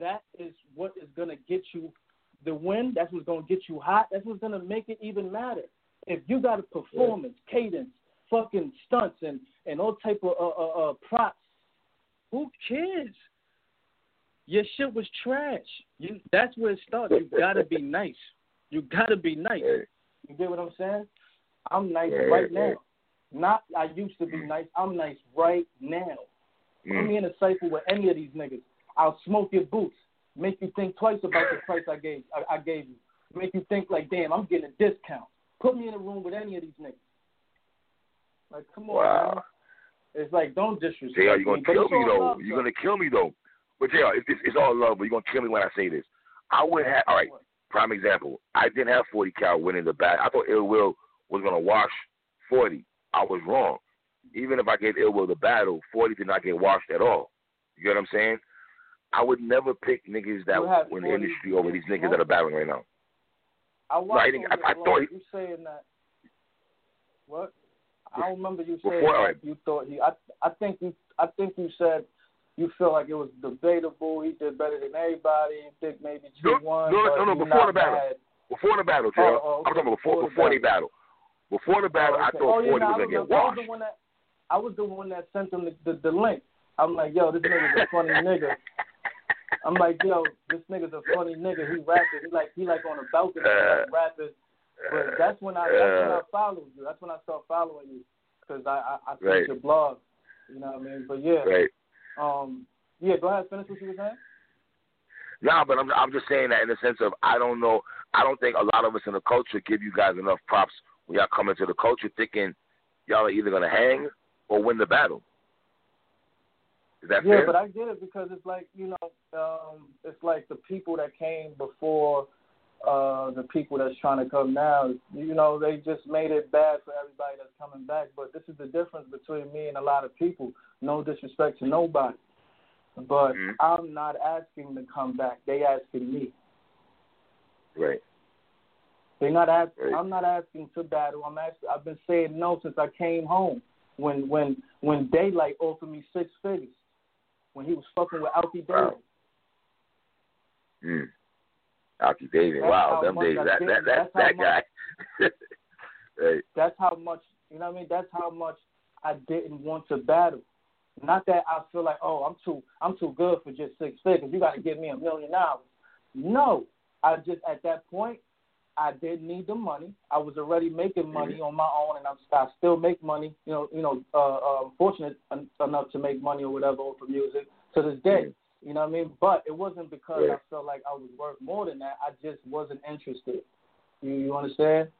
C: that is what is gonna get you the win. That's what's gonna get you hot. That's what's gonna make it even matter. If you got a performance, cadence, fucking stunts, and and all type of uh, uh, uh, props, who cares? Your shit was trash. You that's where it starts. You gotta be nice. You gotta be nice. You get what I'm saying? I'm nice
B: Right,
C: right
B: right,
C: now. Not I used to be nice. I'm nice right now. Put
B: Mm.
C: me in a cycle with any of these niggas. I'll smoke your boots. Make you think twice about the price I gave I, I gave you. Make you think like, damn, I'm getting a discount. Put me in a room with any of these niggas. Like, come on,
B: Wow.
C: man. It's like don't disrespect
B: JR, you're gonna
C: me.
B: kill me though.
C: love,
B: You're
C: though.
B: gonna kill me though. But JR, it's, it's, it's all love, but you're gonna kill me when I say this. I would have. All right. Prime example. I didn't have 40 cal winning the bat. I thought Ill Will was gonna wash 40. I was wrong. Even if I gave Ill Will the battle, 40 did not get washed at all. You get what I'm saying? I would never pick niggas that were in the industry over these niggas that are battling right now.
C: I watched
B: I think- I- I thought he-
C: you saying that. What? I don't remember you
B: Before-
C: saying
B: all
C: that you thought he. I I think you. I think you said you feel like it was debatable. He did better than everybody. You think maybe two
B: No,
C: one.
B: no, no, no, before the battle.
C: mad.
B: Before the battle, JR.
C: Oh, oh, okay.
B: I'm talking about before,
C: Before the
B: battle. Before the battle,
C: Oh,
B: I thought
C: oh, yeah,
B: 40
C: no,
B: was
C: I
B: gonna get
C: remember. I was the one that. I was the one that sent him the, the, the link. I'm like, yo, this nigga's a funny nigga. I'm like, yo, this nigga's a funny nigga. He rapping. He like he like on a balcony
B: Uh,
C: like, rapping. But that's when I that's when I followed you. That's when I started following you because I I, I see
B: Right.
C: your blog. You know what I mean? But yeah,
B: right.
C: Um, yeah. Go ahead, finish what you were saying.
B: No, but I'm I'm just saying that in the sense of I don't know I don't think a lot of us in the culture give you guys enough props when y'all come into the culture thinking y'all are either gonna hang or win the battle. Is that
C: yeah,
B: fair?
C: but I get it because it's like you know, um, it's like the people that came before uh the people that's trying to come now. You know, they just made it bad for everybody that's coming back. But this is the difference between me and a lot of people. No disrespect to nobody, but
B: Mhm.
C: I'm not asking to come back. They asking me.
B: right.
C: They're not asking.
B: Right.
C: I'm not asking to battle. I'm asking. I've been saying no since I came home. When when when Daylight offered me six figures, when he was fucking with Alfie
B: Wow. Mm. Aki David. Wow, them days. That that that
C: that's
B: that guy. right.
C: That's how much you know what I mean. That's how much I didn't want to battle. Not that I feel like oh I'm too I'm too good for just six figures. You got to give me a million dollars. No, I just at that point I didn't need the money. I was already making money on my own, and I'm, I still make money. You know, you know, uh, uh, fortunate enough to make money or whatever for music to this day. You know what I mean? But it wasn't because
B: Yeah.
C: I felt like I was worth more than that. I just wasn't interested. You you understand?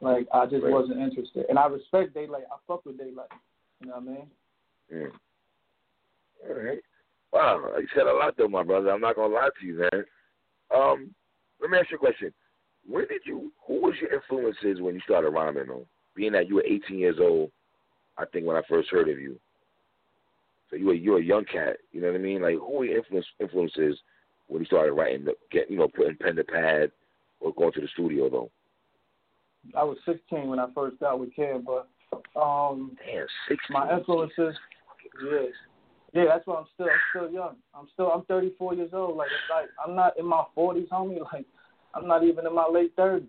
C: Like I just
B: Right.
C: wasn't interested, and I respect Daylight. I fuck with Daylight. You know what I mean?
B: Mm. All right. Wow, you said a lot though, my brother. I'm not gonna lie to you, man. Um, let me ask you a question. When did you? Who was your influences when you started rhyming? Though, being that you were 18 years old, I think when I first heard of you. So you a you're a young cat. You know what I mean? Like who your influence influences when you started writing, the, get you know putting pen to pad or going to the studio though.
C: I was 16 when I first got with Cam, but um,
B: Damn, six.
C: my influences, yeah, yeah. That's why I'm still I'm still young. I'm still I'm 34 years old. Like it's like I'm not in my 40s, homie. Like I'm not even in my late 30s.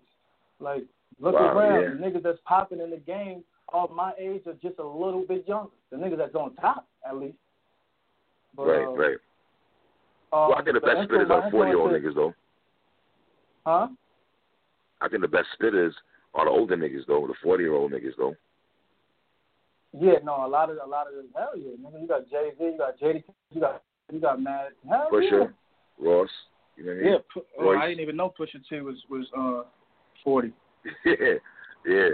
C: Like look
B: Wow,
C: around,
B: yeah.
C: the niggas that's popping in the game of my age are just a little bit younger. The niggas that's on top, at least. But,
B: right,
C: uh,
B: right.
C: Um,
B: Well, I think the best
C: influ-
B: spitters
C: my
B: are forty year old niggas though.
C: Huh?
B: I think the best spitters are the older niggas though, the forty year old niggas though.
C: Yeah, no, a lot of a lot of them. Hell yeah, nigga. You got Jay Z, you got JD, you got you got Mad. Hell
B: Pusha, Ross, you know what I mean?
C: Yeah, pu- oh,
B: Royce.
C: I didn't even know Pusha T was was uh forty.
B: Yeah, yeah.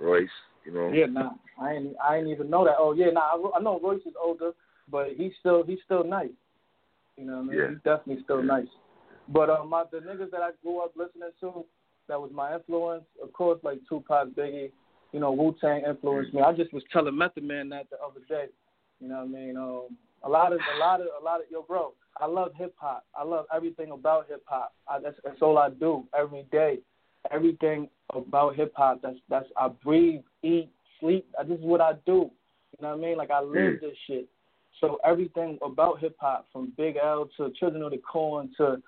B: Royce, you know.
C: Yeah, nah, I ain't I ain't even know that. Oh yeah, nah, I, I know Royce is older, but he's still he's still nice. You know what I mean?
B: Yeah.
C: He's definitely still nice. But uh, my the niggas that I grew up listening to, that was my influence. Of course, like Tupac, Biggie, you know, Wu Tang influenced me. I just was telling Method Man that the other day. You know what I mean? Um, a lot of a lot of a lot of yo, bro. I love hip hop. I love everything about hip hop. That's that's all I do every day. Everything about hip hop. That's that's I breathe, eat, sleep. This is what I do. You know what I mean? Like I live
B: Mm.
C: this shit. So everything about hip hop, from Big L to Children of the Corn to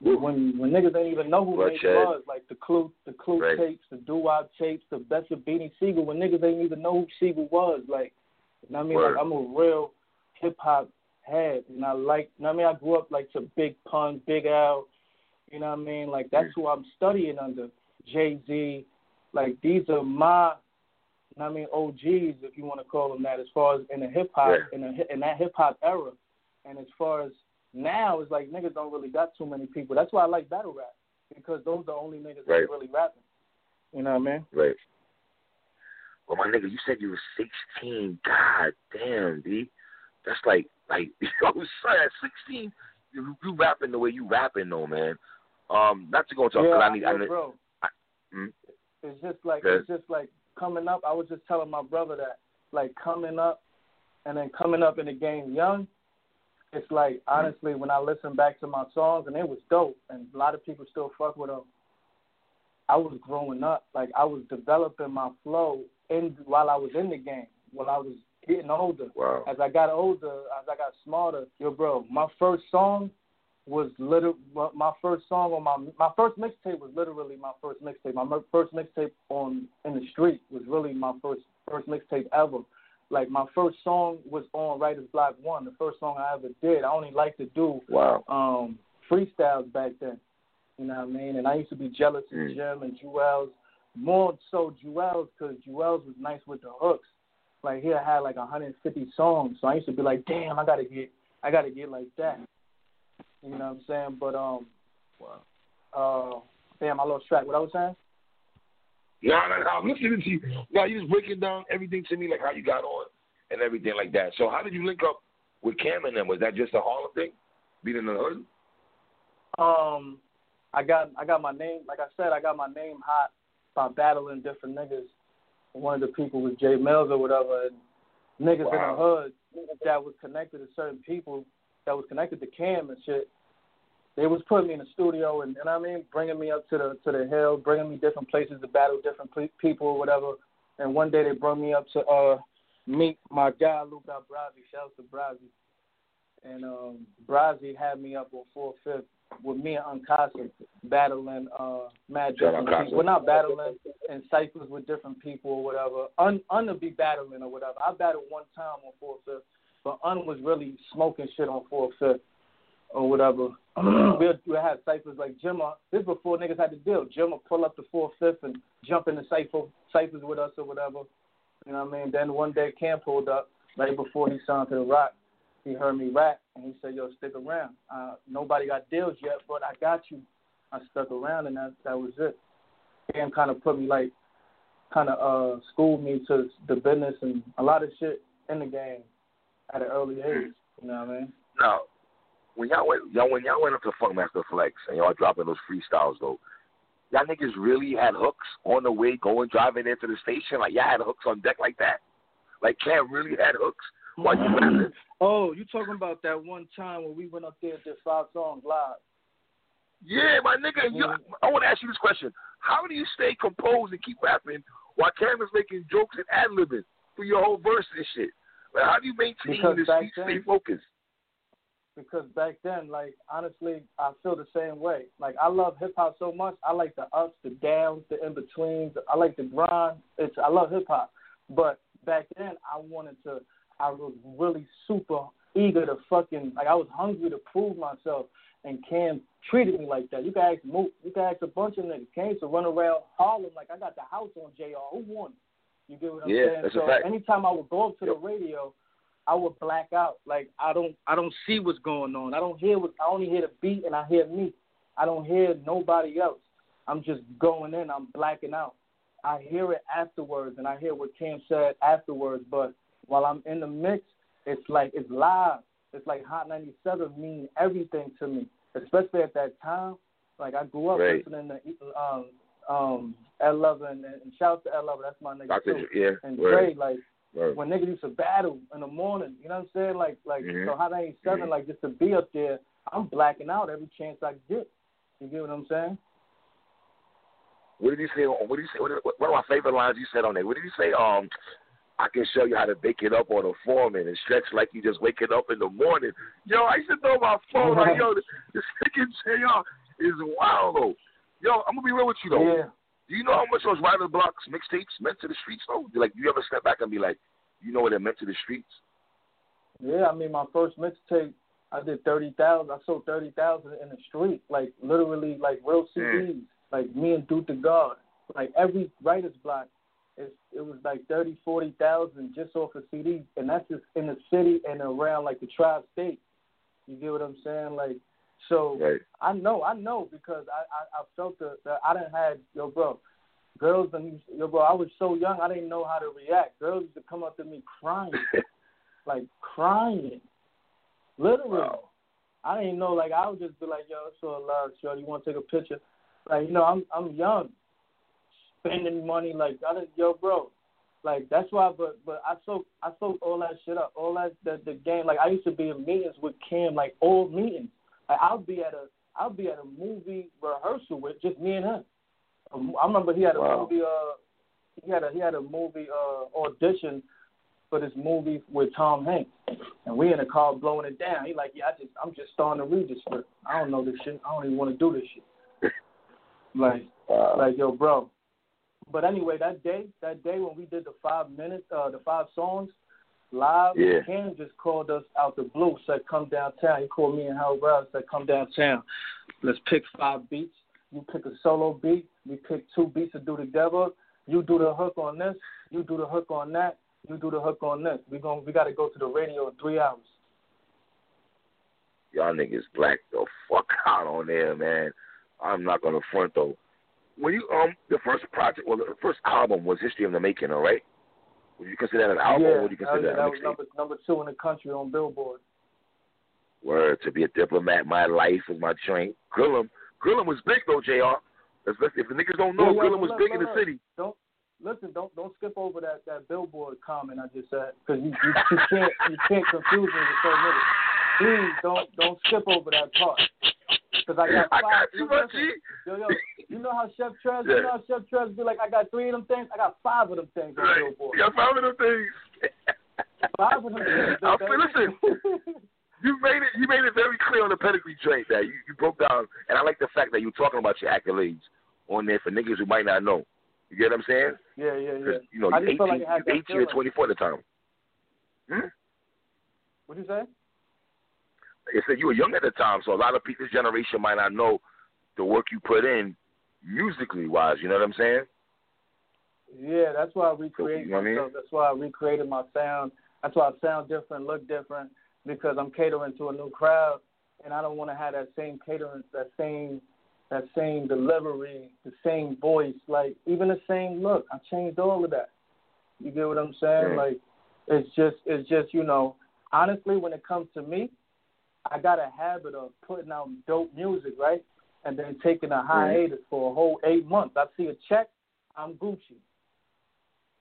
C: when when niggas didn't even know who Nate
B: Bloodshed.
C: was, like the Clue, the Clue
B: Right.
C: tapes, the Doo Wop tapes, the best of Beanie Sigel. When niggas didn't even know who Sigel was, like, you know what I mean?
B: Word.
C: Like I'm a real hip hop head, and I like. You know what I mean? I grew up like to Big Pun, Big L. You know what I mean? Like that's
B: Mm.
C: who I'm studying under. Jay Z. Like these are my. You know what I mean? OGs, if you want to call them that, as far as in the hip hop,
B: Yeah.
C: in the in that hip hop era, and as far as now, it's like niggas don't really got too many people. That's why I like battle rap because those are the only niggas
B: Right.
C: that really rapping. You know what I mean?
B: Right. Well, my nigga, you said you were 16. God damn, B. That's like, like, yo, son, at 16, you, you rapping the way you rapping, though, man. Um, not to go into,
C: yeah,
B: because I need, I need,
C: bro.
B: Hmm?
C: It's just like
B: Yeah.
C: it's just like coming up. I was just telling my brother that, like coming up, and then coming up in the game young. It's like mm-hmm. honestly, when I listen back to my songs, and it was dope, and a lot of people still fuck with them. I was growing up, like I was developing my flow in while I was in the game, while I was getting older.
B: wow.
C: As I got older, as I got smarter, yo, bro, my first song was literally my first song on my my first mixtape was literally my first mixtape. My first mixtape on in the street was really my first first mixtape ever. Like my first song was on Writers Block One, the first song I ever did. I only like to do
B: Wow.
C: um freestyles back then. You know what I mean? And I used to be jealous of
B: Mm.
C: Jim and Juelz. More so Juelz because Juelz was nice with the hooks. Like he had like 150 songs, so I used to be like, damn, I gotta get, I gotta get like that. You know what I'm saying? But um, uh, damn, I lost track. What I was saying?
B: No, no, no. I'm listening to you. Now you just breaking down everything to me, like how you got on and everything like that. So how did you link up with Cam and them? Was that just a Harlem thing? Being in the hood?
C: Um, I got I got my name. Like I said, I got my name hot by battling different niggas. One of the people was Jay Mills or whatever. And niggas in the hood that was connected to certain people that was connected to Cam and shit. They was putting me in the studio and, you know what I mean, bringing me up to the to the hill, bringing me different places to battle different pe- people or whatever. And one day they brought me up to uh meet my guy Luca Brasi. Shout out to Brazi. And um Brazi had me up on four fifth with me and Un Kasa battling uh mad different people. We're not battling in ciphers with different people or whatever. Un Un to be battling or whatever. I battled one time on four fifth, but Un was really smoking shit on four fifth or whatever. we we had ciphers like Jimma. This before niggas had to deal. Jimma pull up the four fifth and jump in the cipher ciphers with us or whatever. You know what I mean? Then one day Cam pulled up right before he signed to the Roc. He heard me rap and he said, "Yo, stick around. Uh, nobody got deals yet, but I got you." I stuck around and that that was it. Cam kind of put me like, kind of uh schooled me to the business and a lot of shit in the game at an early age. You know what I mean?
B: Now, when y'all went, y'all when y'all went up to Funkmaster Flex and y'all dropping those freestyles though, y'all niggas really had hooks on the way going driving into the station. Like y'all had hooks on deck like that. Like Cam really had hooks while you rapping.
C: Oh, you talking about that one time when we went up there and did five songs live?
B: Yeah, my nigga. You, I want to ask you this question: How do you stay composed and keep rapping while Cam is making jokes and ad libbing for your whole verse and shit? Like, how do you maintain
C: Because
B: this stay
C: then-
B: focused?
C: because back then, like honestly, I feel the same way. Like I love hip hop so much. I like the ups, the downs, the in betweens. I like the grind. It's I love hip hop, but back then I wanted to. I was really super eager to fucking like I was hungry to prove myself. And Cam treated me like that. You can ask Mook, you can ask a bunch of niggas. Cam used to run around Harlem like I got the house on JR. Who won? You get what I'm
B: Yeah,
C: saying?
B: that's a
C: so
B: fact.
C: anytime I would go up to
B: Yep.
C: the radio, I would black out. Like I don't I don't see what's going on. I don't hear what I only hear the beat and I hear me. I don't hear nobody else. I'm just going in, I'm blacking out. I hear it afterwards and I hear what Cam said afterwards, but while I'm in the mix, it's like it's live. It's like Hot 97 mean everything to me, especially at that time. Like I grew up
B: Right.
C: listening to um um Ed Lover and, and shout out to Ed Lover, that's my nigga
B: Dr.
C: too.
B: Yeah,
C: And Dre, like
B: word.
C: when niggas used to battle in the morning, you know what I'm saying? Like like
B: Mhm.
C: so Hot 97,
B: Mhm.
C: like just to be up there, I'm blacking out every chance I get. You get what I'm saying?
B: What did you say? What did you say? What, one of my favorite lines you said on there. What did you say? Um, I can show you how to bake it up on a foreman and stretch like you just waking up in the morning. Yo, I used to throw my phone like, yo, this, this nigga JR is wild though. Yo, I'm gonna be real with you though.
C: Yeah.
B: Do you know how much those Writer Blocks mixtapes meant to the streets though? Like, do you ever step back and be like, you know what it meant to the streets?
C: Yeah, I mean my first mixtape I did thirty thousand. I sold thirty thousand in the street, like literally, like real mm. CDs. Like me and Duke the God, like every writer's block, it it was like thirty, forty thousand just off a CD, and that's just in the city and around like the tri-state. You get what I'm saying? Like, so
B: Right.
C: I know, I know because I I, I felt the, the I didn't have yo bro, girls and yo bro, I was so young I didn't know how to react. Girls used to come up to me crying, like crying, literally.
B: Wow.
C: I didn't know like I would just be like, yo, it's so love, shorty, you want to take a picture? Like you know, I'm I'm young, spending money like I didn't, yo bro. Like that's why, but but I soak I soak all that shit up, all that the the game. Like I used to be in meetings with Cam, like old meetings. I'll be at a I'll be at a movie rehearsal with just me and him. Um, I remember he had a
B: Wow.
C: movie uh he had a he had a movie uh audition for this movie with Tom Hanks, and we in the car blowing it down. He like, yeah, I just I'm just starting to read this script. I don't know this shit. I don't even want to do this shit. like
B: Wow.
C: like yo, bro. But anyway, that day, that day when we did the five minutes, uh, the five songs live,
B: Yeah.
C: Ken just called us out the blue, said come downtown. He called me and Hal Brown, said come downtown. Let's pick five beats. You pick a solo beat. We pick two beats to do together. You do the hook on this. You do the hook on that. You do the hook on this. We gon' we got to go to the radio in three hours.
B: Y'all niggas black the fuck out on there, man. I'm not gonna front though. When you um the first project, well, the first album was History of the Making, all right? Would you consider that an album,
C: yeah,
B: or would you
C: that
B: consider
C: was,
B: that
C: that was number number two in the country on Billboard.
B: Word to be a diplomat, my life is my drink. Grillin, Grillin was big though, Jr. If, if the niggas don't know,
C: Yeah, yeah,
B: Grillin was
C: look,
B: big
C: look,
B: in the
C: look.
B: city.
C: Don't listen. Don't don't skip over that that billboard comment I just said because you, you you can't you can't confuse me with so many. Please don't don't skip over that part because I got
B: I
C: five.
B: got you,
C: listen, Yo yo, you know how Chef Trez,
B: Yeah.
C: you know how Chef Trez be like, I got three of them things. I got five of them things on
B: Right.
C: billboard.
B: You got five of them things.
C: Five of them things.
B: I'll say, listen. You made it. You made it very clear on the pedigree trait that you, you broke down, and I like the fact that you're talking about your accolades on there for niggas who might not know. You get what I'm saying?
C: yeah yeah yeah.
B: You know you
C: just feel
B: 18,
C: like
B: you 18 or 24 at the time. Hmm?
C: What you say?
B: They said you were young at the time, so a lot of people this generation might not know the work you put in musically wise. You know what I'm saying?
C: Yeah, that's why I recreated
B: You know I mean?
C: myself. That's why I recreated my sound. That's why I sound different, look different, because I'm catering to a new crowd, and I don't want to have that same catering, that same, that same delivery, the same voice, like even the same look. I changed all of that. You get what I'm saying?
B: Mm.
C: Like, it's just, it's just, you know, honestly, when it comes to me, I got a habit of putting out dope music, right, and then taking a hiatus for a whole eight months. I see a check, I'm Gucci.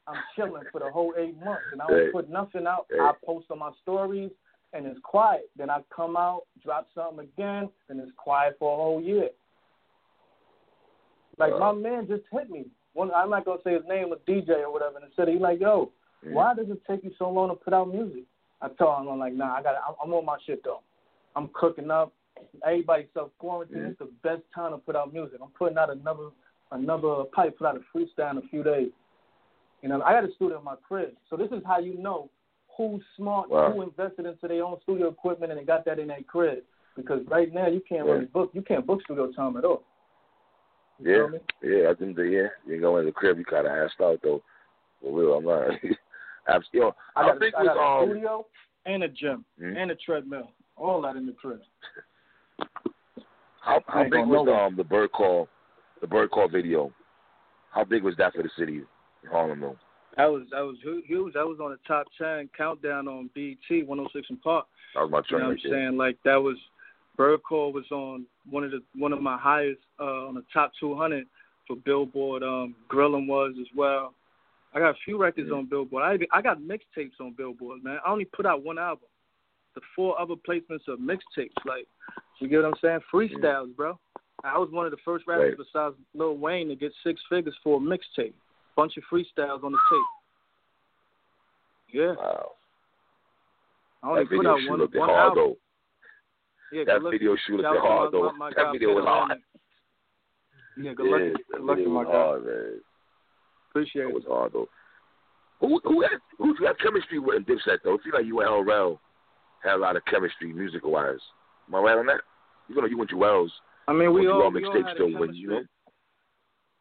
E: I'm chilling for the whole eight months, and I don't
B: Hey.
E: put nothing out.
B: Hey.
E: I post on my stories, and it's quiet. Then I come out, drop something again, and it's quiet for a whole year. Like
B: Wow.
E: my man just hit me. One, I'm not gonna say his name, a DJ or whatever, in the city. He's like, "Yo,
B: Mm.
E: why does it take you so long to put out music?" I told him, "I'm like, nah, I got, I'm, I'm on my shit though. I'm cooking up. Everybody self quarantine.
B: Mhm.
E: It's the best time to put out music. I'm putting out another, another pipe, put out a freestyle in a few days. You know, I got a studio in my crib, so this is how you know who's smart,
B: Wow.
E: who invested into their own studio equipment and they got that in their crib. Because right now you can't really book, you can't book studio time at all. You
B: Yeah, yeah, I think that yeah, you go in the crib, you kind of assed out though. For real, I'm not. I'm still.
E: I
B: I
E: got,
B: think
E: a, I got a
B: um,
E: studio and a gym
B: Mhm.
E: and a treadmill, all that in the crib.
B: how how big was
E: nowhere.
B: um the bird call, the bird call video? How big was that for the city, Harlem though?
C: That was that was huge. That was on the top ten countdown on BET 106 in Park.
B: That was my
C: You know what I'm saying? Like that was Bird Call was on one of the one of my highest uh on the top 200 for Billboard. Um, Grillin was as well. I got a few records
B: Mhm.
C: on Billboard. I even, I got mixtapes on Billboard, man. I only put out one album. The four other placements of mixtapes, like you get what I'm saying? Freestyles, bro. I was one of the first rappers
B: Right.
C: besides Lil Wayne to get six figures for a mixtape. Bunch of freestyles on the tape. Yeah,
B: Wow,
C: I only
B: that
C: put
B: video
C: out one, one
B: hard
C: album.
B: though.
C: Yeah,
B: That video shoot looked hard though.
C: my- my
B: That video was hard.
C: Yeah, good luck, good luck to my guy.
B: hard, man.
C: Appreciate
B: That
C: it.
B: was hard though. Who who had who's got chemistry with Dipset though? It seems like you and Hell Rell had a lot of chemistry musical wise. Am I right on that? You know you went to Wells.
C: I mean, we all
B: all
C: we all
B: mixtapes
C: had a
B: when you know.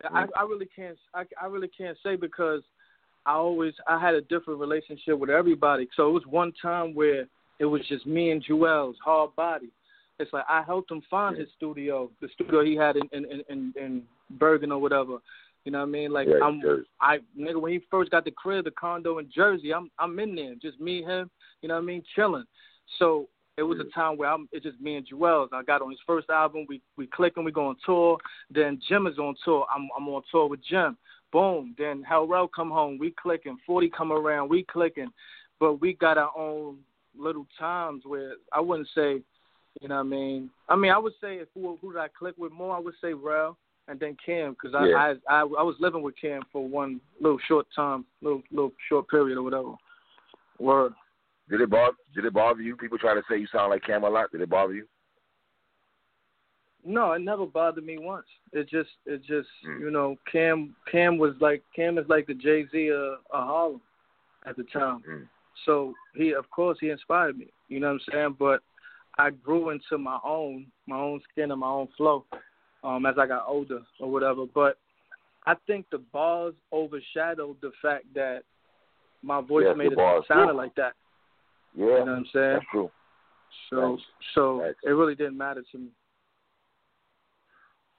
C: I, mm-hmm. I really can't I, I really can't say because I always I had a different relationship with everybody. So it was one time where it was just me and Juelz hard body. It's like I helped him find his studio, the studio he had in in, in, in Bergen or whatever. You know what I mean? Like
B: Right,
C: I'm
B: Jersey.
C: I nigga when he first got the crib, the condo in Jersey, I'm I'm in there, just me, him, you know what I mean, chilling. So it was a time where I'm it's just me and Juelz. I got on his first album, we we clicking, we go on tour. Then Jim is on tour. I'm I'm on tour with Jim. Boom. Then Hell Rell come home, we clicking. Forty come around, we clicking. But we got our own little times where I wouldn't say, you know what I mean. I mean I would say if who who did I click with more, I would say Rel and then Cam because I,
B: Yeah.
C: I I I was living with Cam for one little short time, little little short period or whatever. Word.
B: Did it bother did it bother you? People try to say you sound like Cam a lot. Did it bother you?
C: No, it never bothered me once. It just, it just,
B: Mm.
C: you know, Cam, Cam was like, Cam is like the Jay Z of, of Harlem at the time.
B: Mm.
C: So he, of course, he inspired me. You know what I'm saying? But I grew into my own, my own skin and my own flow, um, as I got older or whatever. But I think the bars overshadowed the fact that my voice
B: Yes,
C: made it sound like that.
B: Yeah,
C: You know what I'm saying?
B: that's true.
C: So,
B: Facts.
C: so
B: Facts.
C: it really didn't matter to me.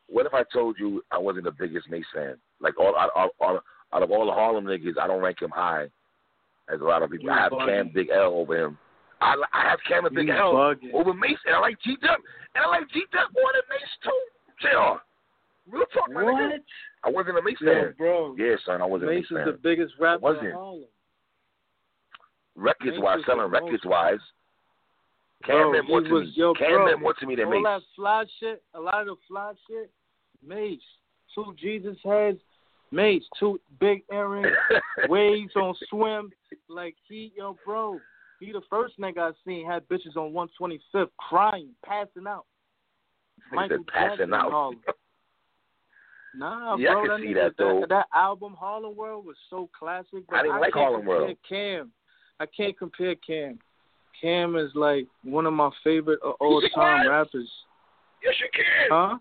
B: What if I told you I wasn't the biggest Mase fan? Like all out, out, out, out of all the Harlem niggas, I don't rank him high as a lot of people.
C: You
B: I have
C: bugging.
B: Cam Big L over him. I, I have Cam and Big
C: You
B: L
C: bugging.
B: over Mase, and I like G Dub, and I like G Dub more than Mase too. Jr. Real talk, my nigga. I wasn't a Mase
C: Yo,
B: fan.
C: bro.
B: Yeah, son, I wasn't
C: Mase
B: a Mase
C: is the biggest rapper
B: wasn't.
C: in Harlem.
B: records
C: Mase
B: wise,
C: is
B: selling records
C: most-
B: wise. Cam
C: Bro,
B: meant more to
C: was-
B: me.
C: yo,
B: Cam
C: bro,
B: meant more to me than
C: All
B: Mase.
C: that fly shit, a lot of the fly shit, Mase. Two Jesus heads, Mase. Two big earrings, waves on swim. Like he, yo, bro. He the first nigga I seen had bitches on 125th crying, passing out. Michael
B: passing
C: Jackson
B: out.
C: Nah,
B: Yeah, I can
C: that
B: see that, though.
C: that album Harlem World was so classic. But
B: I didn't like
C: can't
B: Harlem
C: compare
B: World.
C: Cam, I can't compare Cam. Cam is like one of my favorite all time rappers.
B: yes, you can.
C: Huh?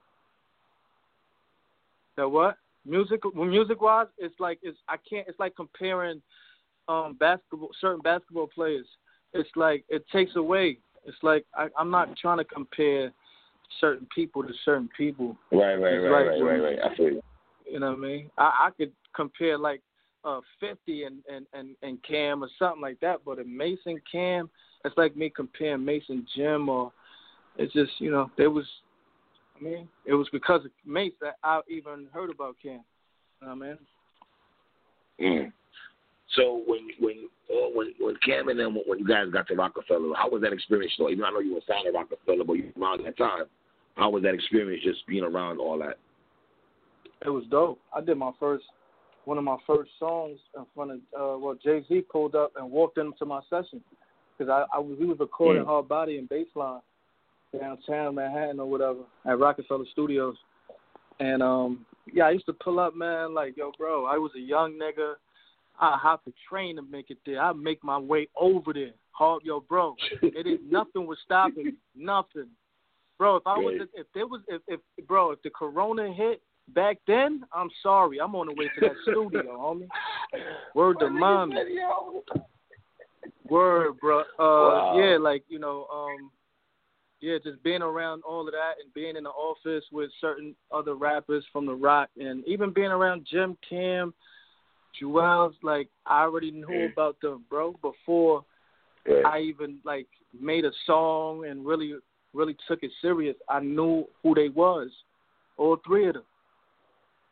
C: That what? Music well, music wise, it's like it's I can't it's like comparing um basketball certain basketball players. It's like it takes away. It's like I, I'm not trying to compare certain people to certain people.
B: Right, right, right, right, right, right. I feel you.
C: You know what I mean? I, I could compare like uh fifty and, and, and, and Cam or something like that, but a Mason Cam, it's like me comparing Mason Jim or it's just, you know, there was I mean, it was because of Mase that I even heard about Cam. You know what I mean?
B: Mm. So when when uh, when when Cam and them when you guys got to Roc-A-Fella, how was that experience? Though, even I know you were signed at Roc-A-Fella, but you were around that time. How was that experience just being around all that?
C: It was dope. I did my first one of my first songs in front of uh well Jay Z pulled up and walked into my session because I, I was we was recording
B: Mm.
C: hard body and baseline downtown Manhattan or whatever at Roc-A-Fella Studios, and um yeah I used to pull up man like yo bro I was a young nigga I hop a train to make it there. I make my way over there. Hard yo bro it is nothing was stopping me. Nothing. Bro if I was if there was if if bro if the Corona hit back then I'm sorry. I'm on the way to that studio homie. Word to mommy Word, bro. Uh,
B: Wow.
C: yeah, like you know, um, yeah, just being around all of that and being in the office with certain other rappers from the Roc, and even being around Jim Cam, Juelz. Like I already knew
B: Mm.
C: about them, bro, before. I even like made a song and really, really took it serious. I knew who they was, all three of them,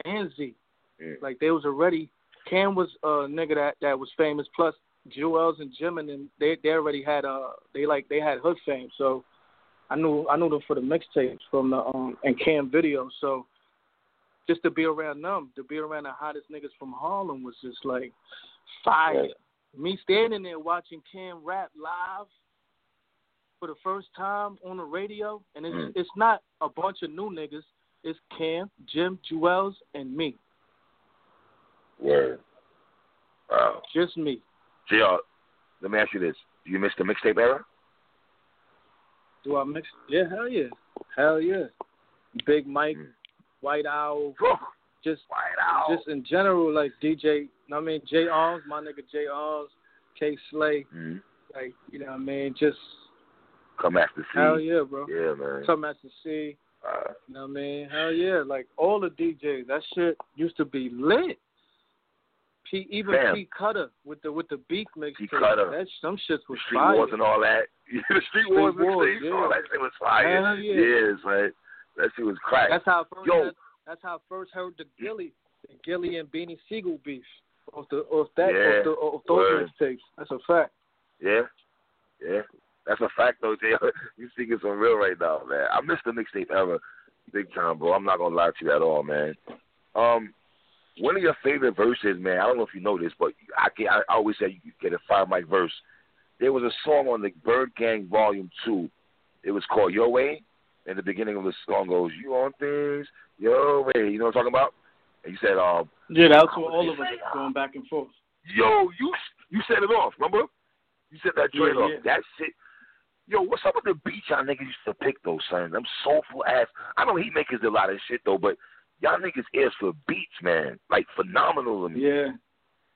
C: and Z.
B: Mm.
C: Like they was already. Cam was a nigga that that was famous. Plus Juelz and Jim and them, they they already had uh they like they had hood fame. So I knew I knew them for the mixtapes from the um and Cam video. So just to be around them, to be around the hottest niggas from Harlem was just like fire.
B: Right.
C: Me standing there watching Cam rap live for the first time on the radio, and it's
B: Mm.
C: it's not a bunch of new niggas. It's Cam, Jim, Juelz, and me.
B: Word. Wow.
C: Just me.
B: JR, let me ask you this: Do you miss the mixtape era?
C: Do I mix? Yeah, hell yeah, hell yeah. Big Mike,
B: Mm.
C: White Owl, just
B: White Owl.
C: just in general, like DJ. I mean, J Arms, my nigga J Arms, Kay Slay,
B: Mhm.
C: like you know what I mean. Just
B: Cutmaster C.
C: hell yeah, bro.
B: Yeah, man.
C: Come the C,
B: Uh,
C: you know what I mean? Hell yeah, like all the DJs, that shit used to be lit. P, even
B: Fam.
C: P Cutter with the with the beef mix.
B: P. Cutter.
C: That some shits
B: the
C: was
B: Street
C: fire.
B: Wars and all that. the Street,
C: Street
B: Wars
C: Wars,
B: mixtapes,
C: yeah.
B: all that shit was fire.
C: Hell yeah.
B: Yes, man. That shit was crack.
C: That's how I first
B: Yo.
C: that, that's how I first heard the Gillie, the Gillie and Beanie Sigel beef off the off that
B: Yeah,
C: off, the, off those mixtapes. That's a fact.
B: Yeah, yeah. That's a fact, though, Jay. You speaking some real right now, man. I miss the mixtape era, big time, bro. I'm not gonna lie to you at all, man. Um, one of your favorite verses, man. I don't know if you know this, but I can, I always say you get a fire mic verse. There was a song on the Bird Gang Volume Two. It was called Your Way. And the beginning of the song goes, "You on things yo way." You know what I'm talking about? And you said, "Um,
C: Yeah, that's what all of us going back and forth.
B: Yo, you you set it off, remember? You set that joint
C: Yeah,
B: off.
C: yeah.
B: That shit. Yo, what's up with the beats y'all niggas used to pick those son? Them soulful ass. I know Heatmakerz did a lot of shit though, but y'all niggas ears for beats, man. Like phenomenal to me.
C: Yeah,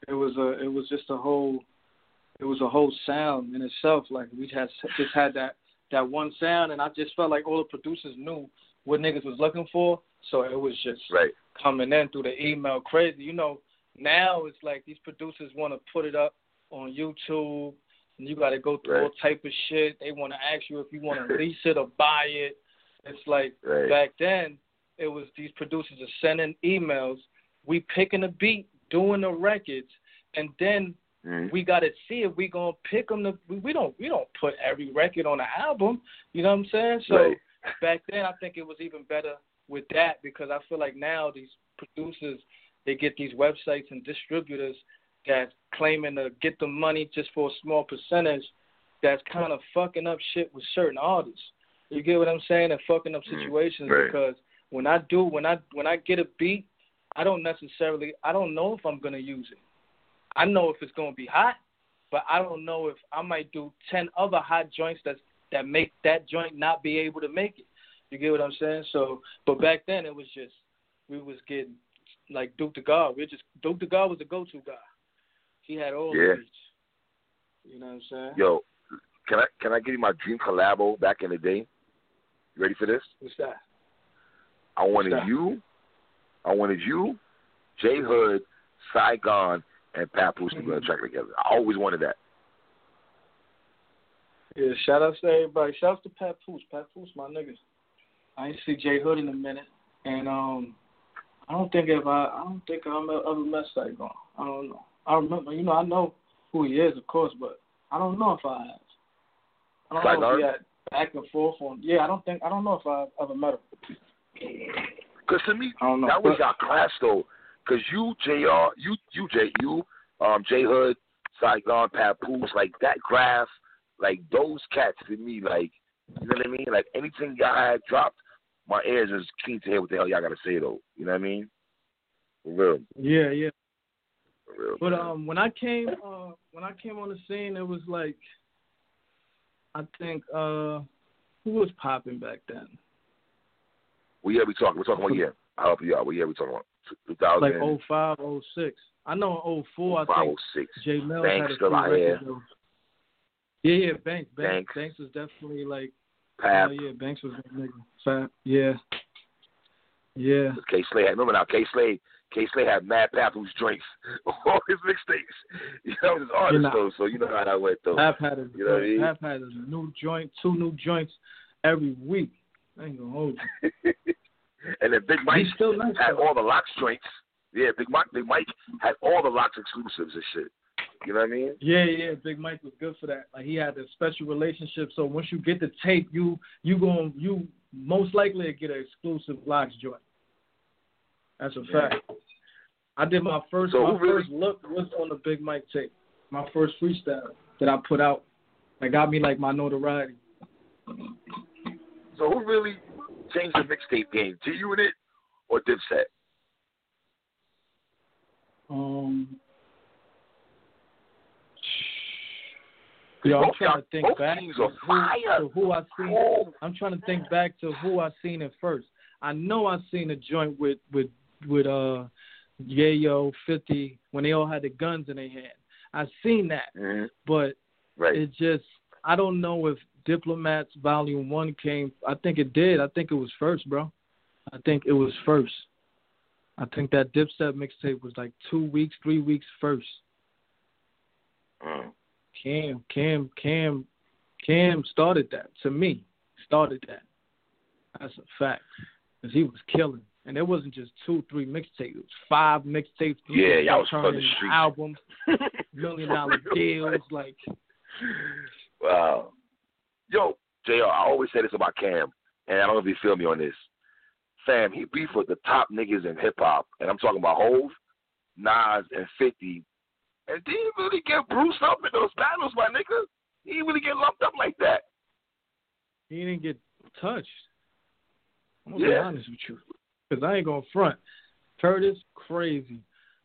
C: it was a it was just a whole it was a whole sound in itself. Like we just just had that that one sound, and I just felt like all the producers knew what niggas was looking for, so it was just
B: Right.
C: coming in through the email crazy. You know, now it's like these producers want to put it up on YouTube, and you got to go through all type of shit. They want to ask you if you want to lease it or buy it. It's like
B: Right.
C: back then, it was these producers are sending emails. We picking a beat, doing the records, and then
B: Mhm.
C: we got to see if we gonna pick them. To, we, we don't we don't put every record on the album. You know what I'm saying? So
B: Right.
C: back then, I think it was even better with that because I feel like now these producers they get these websites and distributors that claiming to get the money just for a small percentage. That's kind of fucking up shit with certain artists. You get what I'm saying? And fucking up
B: Mm,
C: situations
B: right.
C: because when I do when I when I get a beat, I don't necessarily I don't know if I'm gonna use it. I know if it's gonna be hot, but I don't know if I might do ten other hot joints that that make that joint not be able to make it. You get what I'm saying? So, but back then it was just we was getting like Duke the God. We just Duke the God was the go-to guy. He had all
B: Yeah.
C: the beats. You know what I'm saying?
B: Yo, can I can I give you my dream collabo back in the day? You ready for this?
C: What's that?
B: I wanted
C: that?
B: you. I wanted you, J Hood, Saigon, and Papoose to be on a track together. I always wanted that.
C: Yeah, shout outs to everybody. Shout outs to Papoose. Pat Poose, my nigga. I ain't see Jay Hood in a minute, and um, I don't think if I, I don't think I'm ever met Saigon. I don't know. I remember, you know, I know who he is, of course, but I don't know if I have. I don't
B: Saigon?
C: know if we had back and forth on. Yeah, I don't think I don't know if I've ever met him.
B: Because to me,
C: I
B: that was
C: But-
B: our class though. Because you, Jr., you, you, J, you, um, J Hood, Saigon, Papoose, like that graph, like those cats to me, like you know what I mean. Like anything y'all had dropped, my ears is keen to hear what the hell y'all gotta say though. You know what I mean? For real,
C: Yeah, yeah.
B: for real.
C: But
B: man.
C: um, when I came, uh, when I came on the scene, it was like, I think, uh, who was popping back then?
B: what year we talking? We're talking what year? I'll help you out. What year we talking about? Two thousand
C: Like 05, 06. I know in 04, I think
B: six.
C: Jay Mills
B: Banks
C: had a
B: still out here.
C: Yeah, yeah, Banks, Banks,
B: Banks.
C: Was definitely like,
B: Pap.
C: oh yeah, Banks was that nigga. Fat, yeah, yeah.
B: Kay Slay had remember now Kay Slay Kay Slay had Mad Papoose joints all his mixtapes. You know his artist
C: know.
B: though, so you know how that went though.
C: Pap had a
B: You know what I mean?
C: Pap had a new joint, two new joints every week. I ain't gonna hold you.
B: and then Big Mike
C: still nice.
B: had
C: though.
B: all the Lox joints. Yeah, Big Mike Big Mike had all the Lox exclusives and shit. You know what I mean?
C: Yeah, yeah, Big Mike was good for that. Like he had a special relationship. So once you get the tape, you you going you most likely get an exclusive Lox joint. That's a
B: Yeah.
C: fact. I did my first
B: So
C: my
B: really-
C: first look was on the Big Mike tape. My first freestyle that I put out that got me like my notoriety.
B: So who really changed the mixtape game? G Unit or Dipset?
C: Um, yo, I'm
B: Both
C: trying to think
B: both
C: back to who, to who I seen.
B: Oh,
C: I'm trying to think back to who I seen it first. I know I seen a joint with with with uh Yayo Fifty when they all had the guns in their hand. I seen that,
B: mhm.
C: but
B: right.
C: it just I don't know if Diplomats Volume One came. I think it did. I think it was first, bro. I think it was first. I think that Dipset mixtape was like two weeks, three weeks first.
B: Mm.
C: Cam, Cam, Cam, Cam started that. To me, started that. That's a fact. Cause he was killing, and it wasn't just two, three mixtapes. It was five mixtapes.
B: Yeah, y'all was from the
C: into
B: streets.
C: albums, million dollar deals. Like,
B: Wow. Yo, JR, I always say this about Cam, and I don't know if you feel me on this. Fam, he beef with the top niggas in hip hop, and I'm talking about Hove, Nas, and 50. And didn't really get bruised up in those battles, my nigga. He didn't really get lumped up like that.
C: he didn't get touched. I'm gonna be honest with you, cause I ain't gonna front. Curtis, crazy.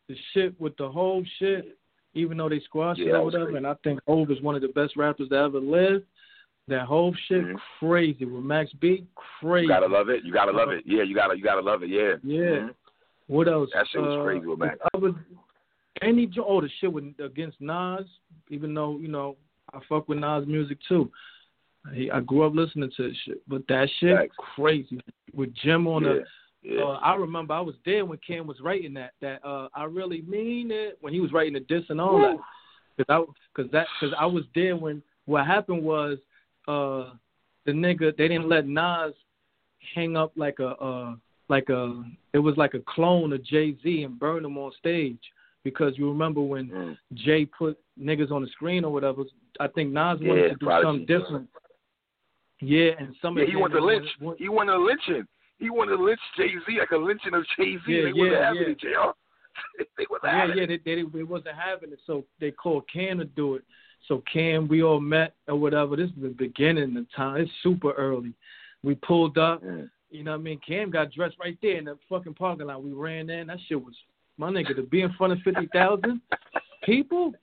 C: The shit with the whole shit, even though they squashed
B: Yeah,
C: it or whatever,
B: crazy.
C: and I think Hove is one of the best rappers that ever live. That whole shit,
B: Mhm.
C: crazy with Max B, crazy.
B: You gotta love it. You gotta love it. Yeah, you gotta you gotta love it. Yeah.
C: Yeah.
B: Mhm.
C: What else?
B: That shit was
C: Uh,
B: crazy with Max.
C: Other, any jo- oh the shit with against Nas, even though you know I fuck with Nas music too. He, I grew up listening to this shit, but that shit
B: Facts.
C: crazy with Jim on
B: yeah.
C: the.
B: yeah.
C: Uh, I remember I was there when Cam was writing that. That uh, I really mean it when he was writing the diss and all that. Cause I, cause that, cause I was there when what happened was, uh, the nigga they didn't let Nas hang up like a, uh, like a, it was like a clone of Jay Z and burn him on stage because you remember when
B: Mm.
C: Jay put niggas on the screen or whatever. I think Nas
B: Yeah,
C: wanted to do something different. Yeah, and some
B: Yeah, he wanted to lynch.
C: wanted-
B: He wanted to lynching. He wanted to lynch Jay Z like a lynching of Jay Z.
C: Yeah,
B: they wasn't
C: yeah,
B: having
C: yeah.
B: it, JR. they wasn't
C: Yeah,
B: having
C: yeah,
B: it.
C: they, they they wasn't having it, so they called Cam to do it. So Cam, we all met or whatever. This is the beginning of time. It's super early. We pulled up.
B: Mm.
C: You know what I mean? Cam got dressed right there in the fucking parking lot. We ran in. That shit was my nigga to be in front of fifty thousand people.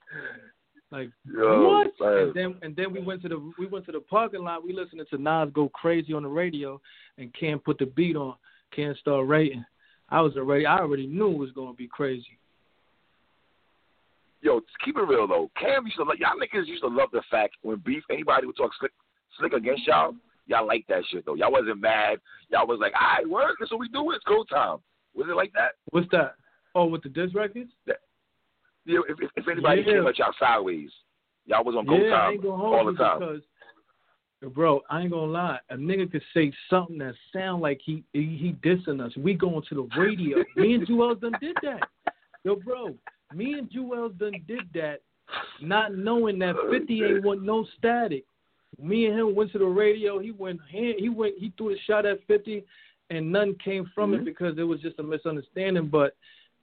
C: Like
B: Yo,
C: what?
B: son.
C: And then and then we went to the we went to the parking lot. We listening to Nas go crazy on the radio, and Cam put the beat on. Cam started writing. I was already I already knew it was gonna be crazy.
B: Yo, keep it real though. Cam used to love y'all niggas used to love the fact when beef anybody would talk slick slick against y'all, y'all like that shit though. Y'all wasn't mad. Y'all was like, all right, work, that's what we do, it's go time. Was it like that?
C: What's that? Oh, with the disc records?
B: Yeah, if, if, if anybody
C: Yeah.
B: came at y'all sideways, y'all was on go
C: yeah,
B: time
C: ain't gonna hold
B: all the time.
C: because, bro, I ain't gonna lie. A nigga could say something that sound like he he, he dissing us. We going to the radio. Me and Juelz done did that. Yo, bro, Me and Juelz done did that, not knowing that 50 ain't want no static. Me and him went to the radio. He went he, went he threw a shot at 50, and none came from
B: Mm-hmm.
C: it because it was just a misunderstanding. But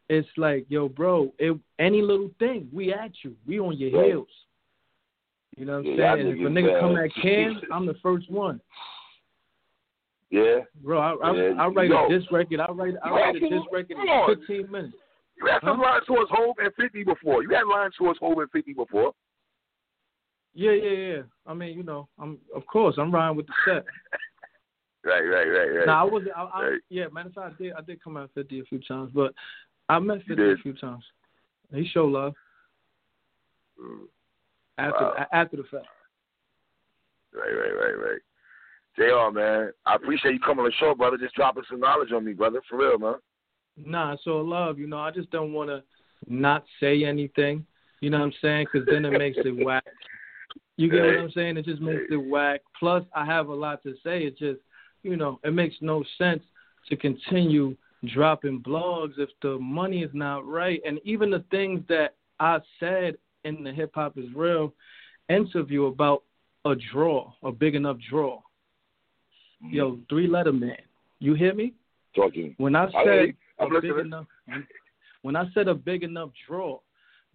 C: it's like, yo, bro, it, any little thing, we at you. We on your heels. You know what I'm
B: Yeah,
C: saying? If a nigga
B: it's
C: come
B: bad.
C: at Cam, I'm the first one.
B: Yeah.
C: Bro, I I,
B: Yeah,
C: I write
B: yo.
C: a diss record. I write I write a diss record in 15 minutes.
B: You had some
C: Huh?
B: lines towards Hove and 50 before. You had lines towards Hove and 50 before.
C: Yeah, yeah, yeah. I mean, you know, I'm of course I'm riding with the set.
B: Right, right, right, right.
C: Now I wasn't. I, I,
B: Right.
C: Yeah, matter of fact, I did. I did come out 50 a few times, but I met 50 a few times. He showed love
B: Mm.
C: after
B: Wow.
C: after the fact.
B: Right, right, right, right. JR, man, I appreciate you coming on the show, brother. Just dropping some knowledge on me, brother. For real, man.
C: Nah, so love. You know, I just don't want to not say anything. You know what I'm saying? Because then it makes it whack. You get what I'm saying? It just makes it whack. Plus, I have a lot to say. It just, you know, it makes no sense to continue dropping blogs if the money is not right. And even the things that I said in the Hip Hop is Real interview about a draw, a big enough draw. Yo, mm-hmm. three letter man. You hear me?
B: Talking.
C: When I
B: I
C: said
B: I'm
C: a big
B: listening.
C: enough, when I said a big enough draw,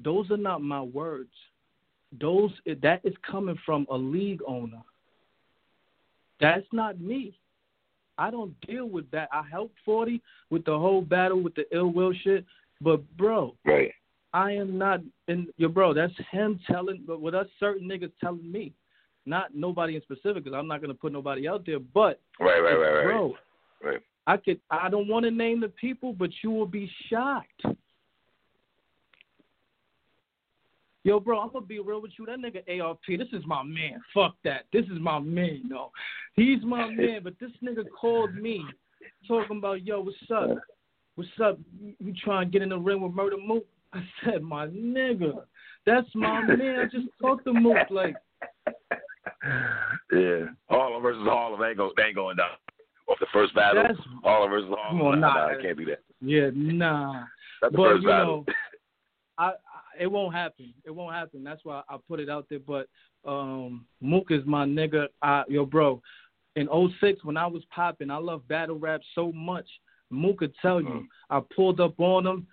C: those are not my words. Those that is coming from a league owner. That's not me. I don't deal with that. I helped Forty with the whole battle with the ill will shit, but bro,
B: Right.
C: I am not in your bro. That's him telling, but with us certain niggas telling me, not nobody in specific, because I'm not gonna put nobody out there, but
B: Right, right, right, right.
C: bro,
B: Right.
C: I could I don't want to name the people, but you will be shocked. Yo, bro, I'm gonna be real with you. That nigga ARP, this is my man. Fuck that. This is my man, no. He's my man, but this nigga called me talking about, yo, what's up? What's up? You, trying to get in the ring with Murder Mook? I said, my nigga, that's my man. I just talked to Mook like,
B: Yeah. Harlem versus Harlem ain't, go, ain't going down. Off the first battle.
C: That's-
B: Harlem.
C: Come on,
B: nah,
C: nah.
B: I can't do that.
C: yeah, nah.
B: That's the
C: But,
B: first
C: you
B: battle.
C: know, I, I it won't happen. It won't happen. That's why I put it out there. But um Mook is my nigga. I, yo, bro. In '06, when I was popping, I love battle rap so much. Mook could tell you.
B: Mhm.
C: I pulled up on him.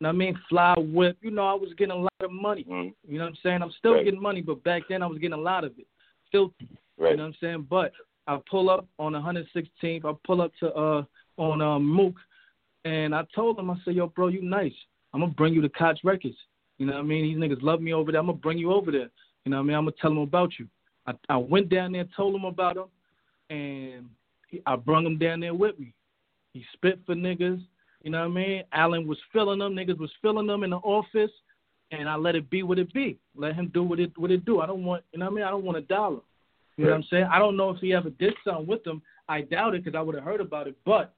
C: know what I mean, fly whip. You know, I was getting a lot of money.
B: Mhm.
C: You know what I'm saying? I'm still
B: Right.
C: getting money, but back then I was getting a lot of it. Filthy.
B: Right.
C: You know what I'm saying? But I pull up on 116th. I pull up to uh on um Mook, and I told him I said, "Yo, bro, you nice. I'm gonna bring you to Koch Records. You know what I mean? These niggas love me over there. I'm gonna bring you over there. You know what I mean? I'm gonna tell them about you." I I went down there, told him about him, and he, I brung him down there with me. He spit for niggas. You know what I mean? Allen was filling them. Niggas was filling them in the office, and I let it be what it be. Let him do what it what it do. I don't want. You know what I mean? I don't want a dollar. You know what I'm saying? I don't know if he ever did something with them. I doubt it because I would have heard about it. But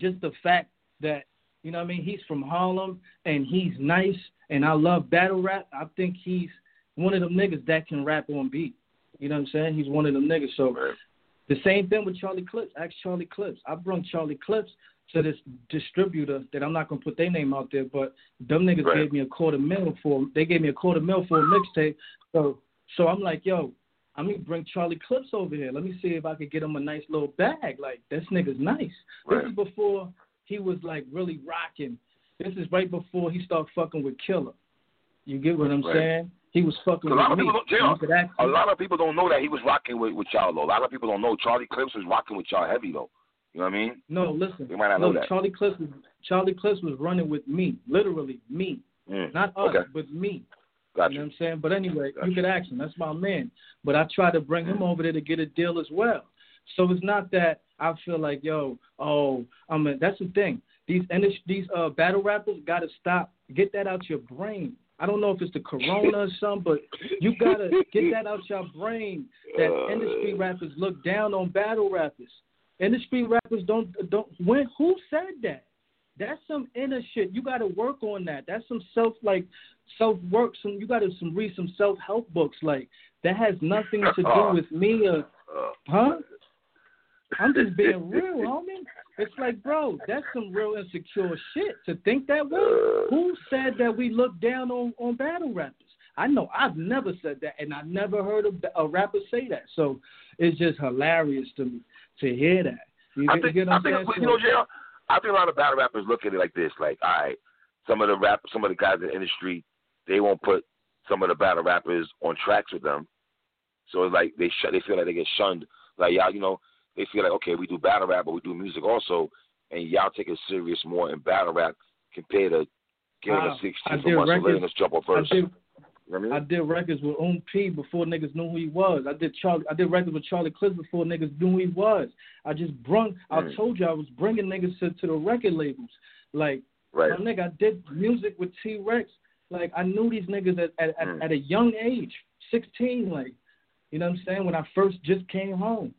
C: just the fact that you know what I mean, he's from Harlem and he's nice and I love battle rap. I think he's one of them niggas that can rap on beat. You know what I'm saying? He's one of them niggas. So
B: Right.
C: the same thing with Charlie Clips. Ask Charlie Clips. I brung Charlie Clips to this distributor that I'm not gonna put their name out there, but them niggas
B: Right.
C: gave me a quarter mil for they gave me a quarter mil for a mixtape. So so I'm like, yo, I'm gonna bring Charlie Clips over here. Let me see if I could get him a nice little bag. Like this nigga's nice.
B: Right.
C: This is before he was like really rocking. This is right before he started fucking with Killer. You get what I'm
B: Right.
C: saying? He was fucking
B: A lot
C: with
B: of
C: me.
B: people don't-
C: You
B: yeah,
C: could ask
B: A lot of people don't know that he was rocking with, with y'all though. A lot of people don't know Charlie Clips was rocking with y'all heavy though. You know what I mean?
C: No, listen.
B: You might not know
C: Look,
B: that.
C: Charlie Clips was Charlie Clips was running with me, literally me,
B: Mm.
C: not us,
B: Okay.
C: but me.
B: Gotcha.
C: You know what I'm saying? But anyway,
B: Gotcha.
C: you could ask him. That's my man. But I try to bring him over there to get a deal as well. So it's not that I feel like, yo, oh, I mean, that's the thing. These these uh, battle rappers got to stop. Get that out your brain. I don't know if it's the corona or something, but you gotta get that out your brain. That
B: Uh,
C: industry rappers look down on battle rappers. Industry rappers don't don't. When who said that? That's some inner shit. You got to work on that. That's some self like self work. Some you got to some read some self help books. Like that has nothing to do with me or
B: Uh,
C: huh? I'm just being real, homie. It's like, bro, that's some real insecure shit to think that way. Who said that we look down on on battle rappers? I know I've never said that, and I've never heard a, a rapper say that. So it's just hilarious to me to hear that. You,
B: I
C: you
B: think,
C: get what
B: I think
C: saying?
B: you know, Jay, I think a lot of battle rappers look at it like this: like, all right, some of the rap, some of the guys in the industry, they won't put some of the battle rappers on tracks with them. So it's like they sh- they feel like they get shunned. Like y'all, you know, they feel like okay, we do battle rap, but we do music also, and y'all take it serious more in battle rap compared to giving
C: Wow.
B: us six
C: I
B: for months and letting us jump on
C: I did
B: What I
C: did records with Um P before niggas knew who he was. I did Charlie. I did records with Charlie Clips before niggas knew who he was. I just brung. I
B: Mm.
C: told you I was bringing niggas to, to the record labels. Like
B: right.
C: my nigga, I did music with T Rex. Like I knew these niggas at at, at
B: Mm.
C: at a young age, sixteen. Like you know what I'm saying when I first just came home.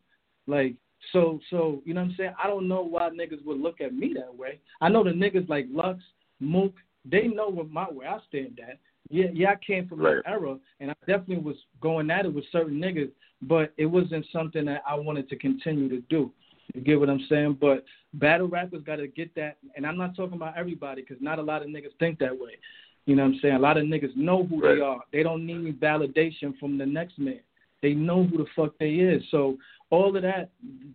C: Like so so you know what I'm saying. I don't know why niggas would look at me that way. I know the niggas like Lux, Mook. They know what my where I stand at. Yeah, yeah, I came from
B: Right.
C: that era, and I definitely was going at it with certain niggas, but it wasn't something that I wanted to continue to do. You get what I'm saying? But battle rappers got to get that, and I'm not talking about everybody because not a lot of niggas think that way. You know what I'm saying? A lot of niggas know who
B: Right.
C: they are. They don't need validation from the next man. They know who the fuck they is. So all of that,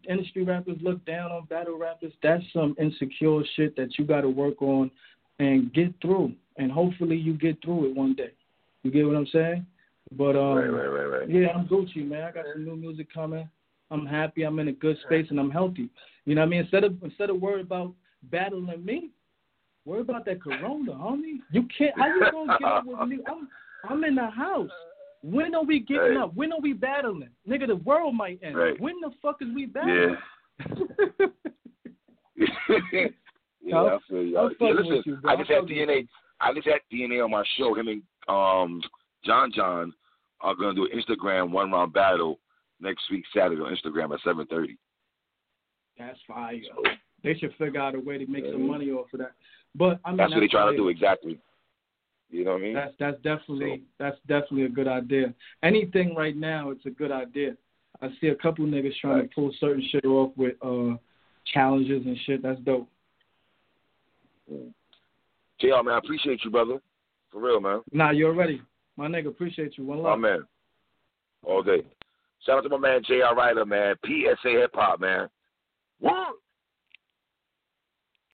C: industry rappers look down on battle rappers. That's some insecure shit that you got to work on and get through. And hopefully you get through it one day. You get what I'm saying? But um,
B: right, right, right, right.
C: yeah, I'm Gucci, man. I got some new music coming. I'm happy. I'm in a good space and I'm healthy. You know what I mean? Instead of instead of worried about battling me, worry about that corona, homie. You can't. How you gonna get up with me? I'm I'm in the house. When are we getting
B: Right.
C: up? When are we battling? Nigga, the world might end.
B: Right.
C: When the fuck is we battling?
B: yeah,
C: I'll-
B: I feel you. Yeah, listen,
C: you.
B: I just had DNA. I just had DNA on my show. Him and um John John are gonna do an Instagram one round battle next week Saturday on Instagram at seven thirty.
C: That's fire. They should figure out a way to make some money off of that. But I mean,
B: That's what they're trying to do exactly. You know what I mean?
C: That's that's definitely that's definitely a good idea. Anything right now, it's a good idea. I see a couple niggas trying
B: Right.
C: to pull certain shit off with uh challenges and shit. That's dope.
B: JR man, I appreciate you, brother. For real, man.
C: Nah, you're ready, my nigga. Appreciate you. One
B: My
C: love.
B: man. All day. Shout out to my man J.R. Writer, man. PSA Hip Hop, man. What?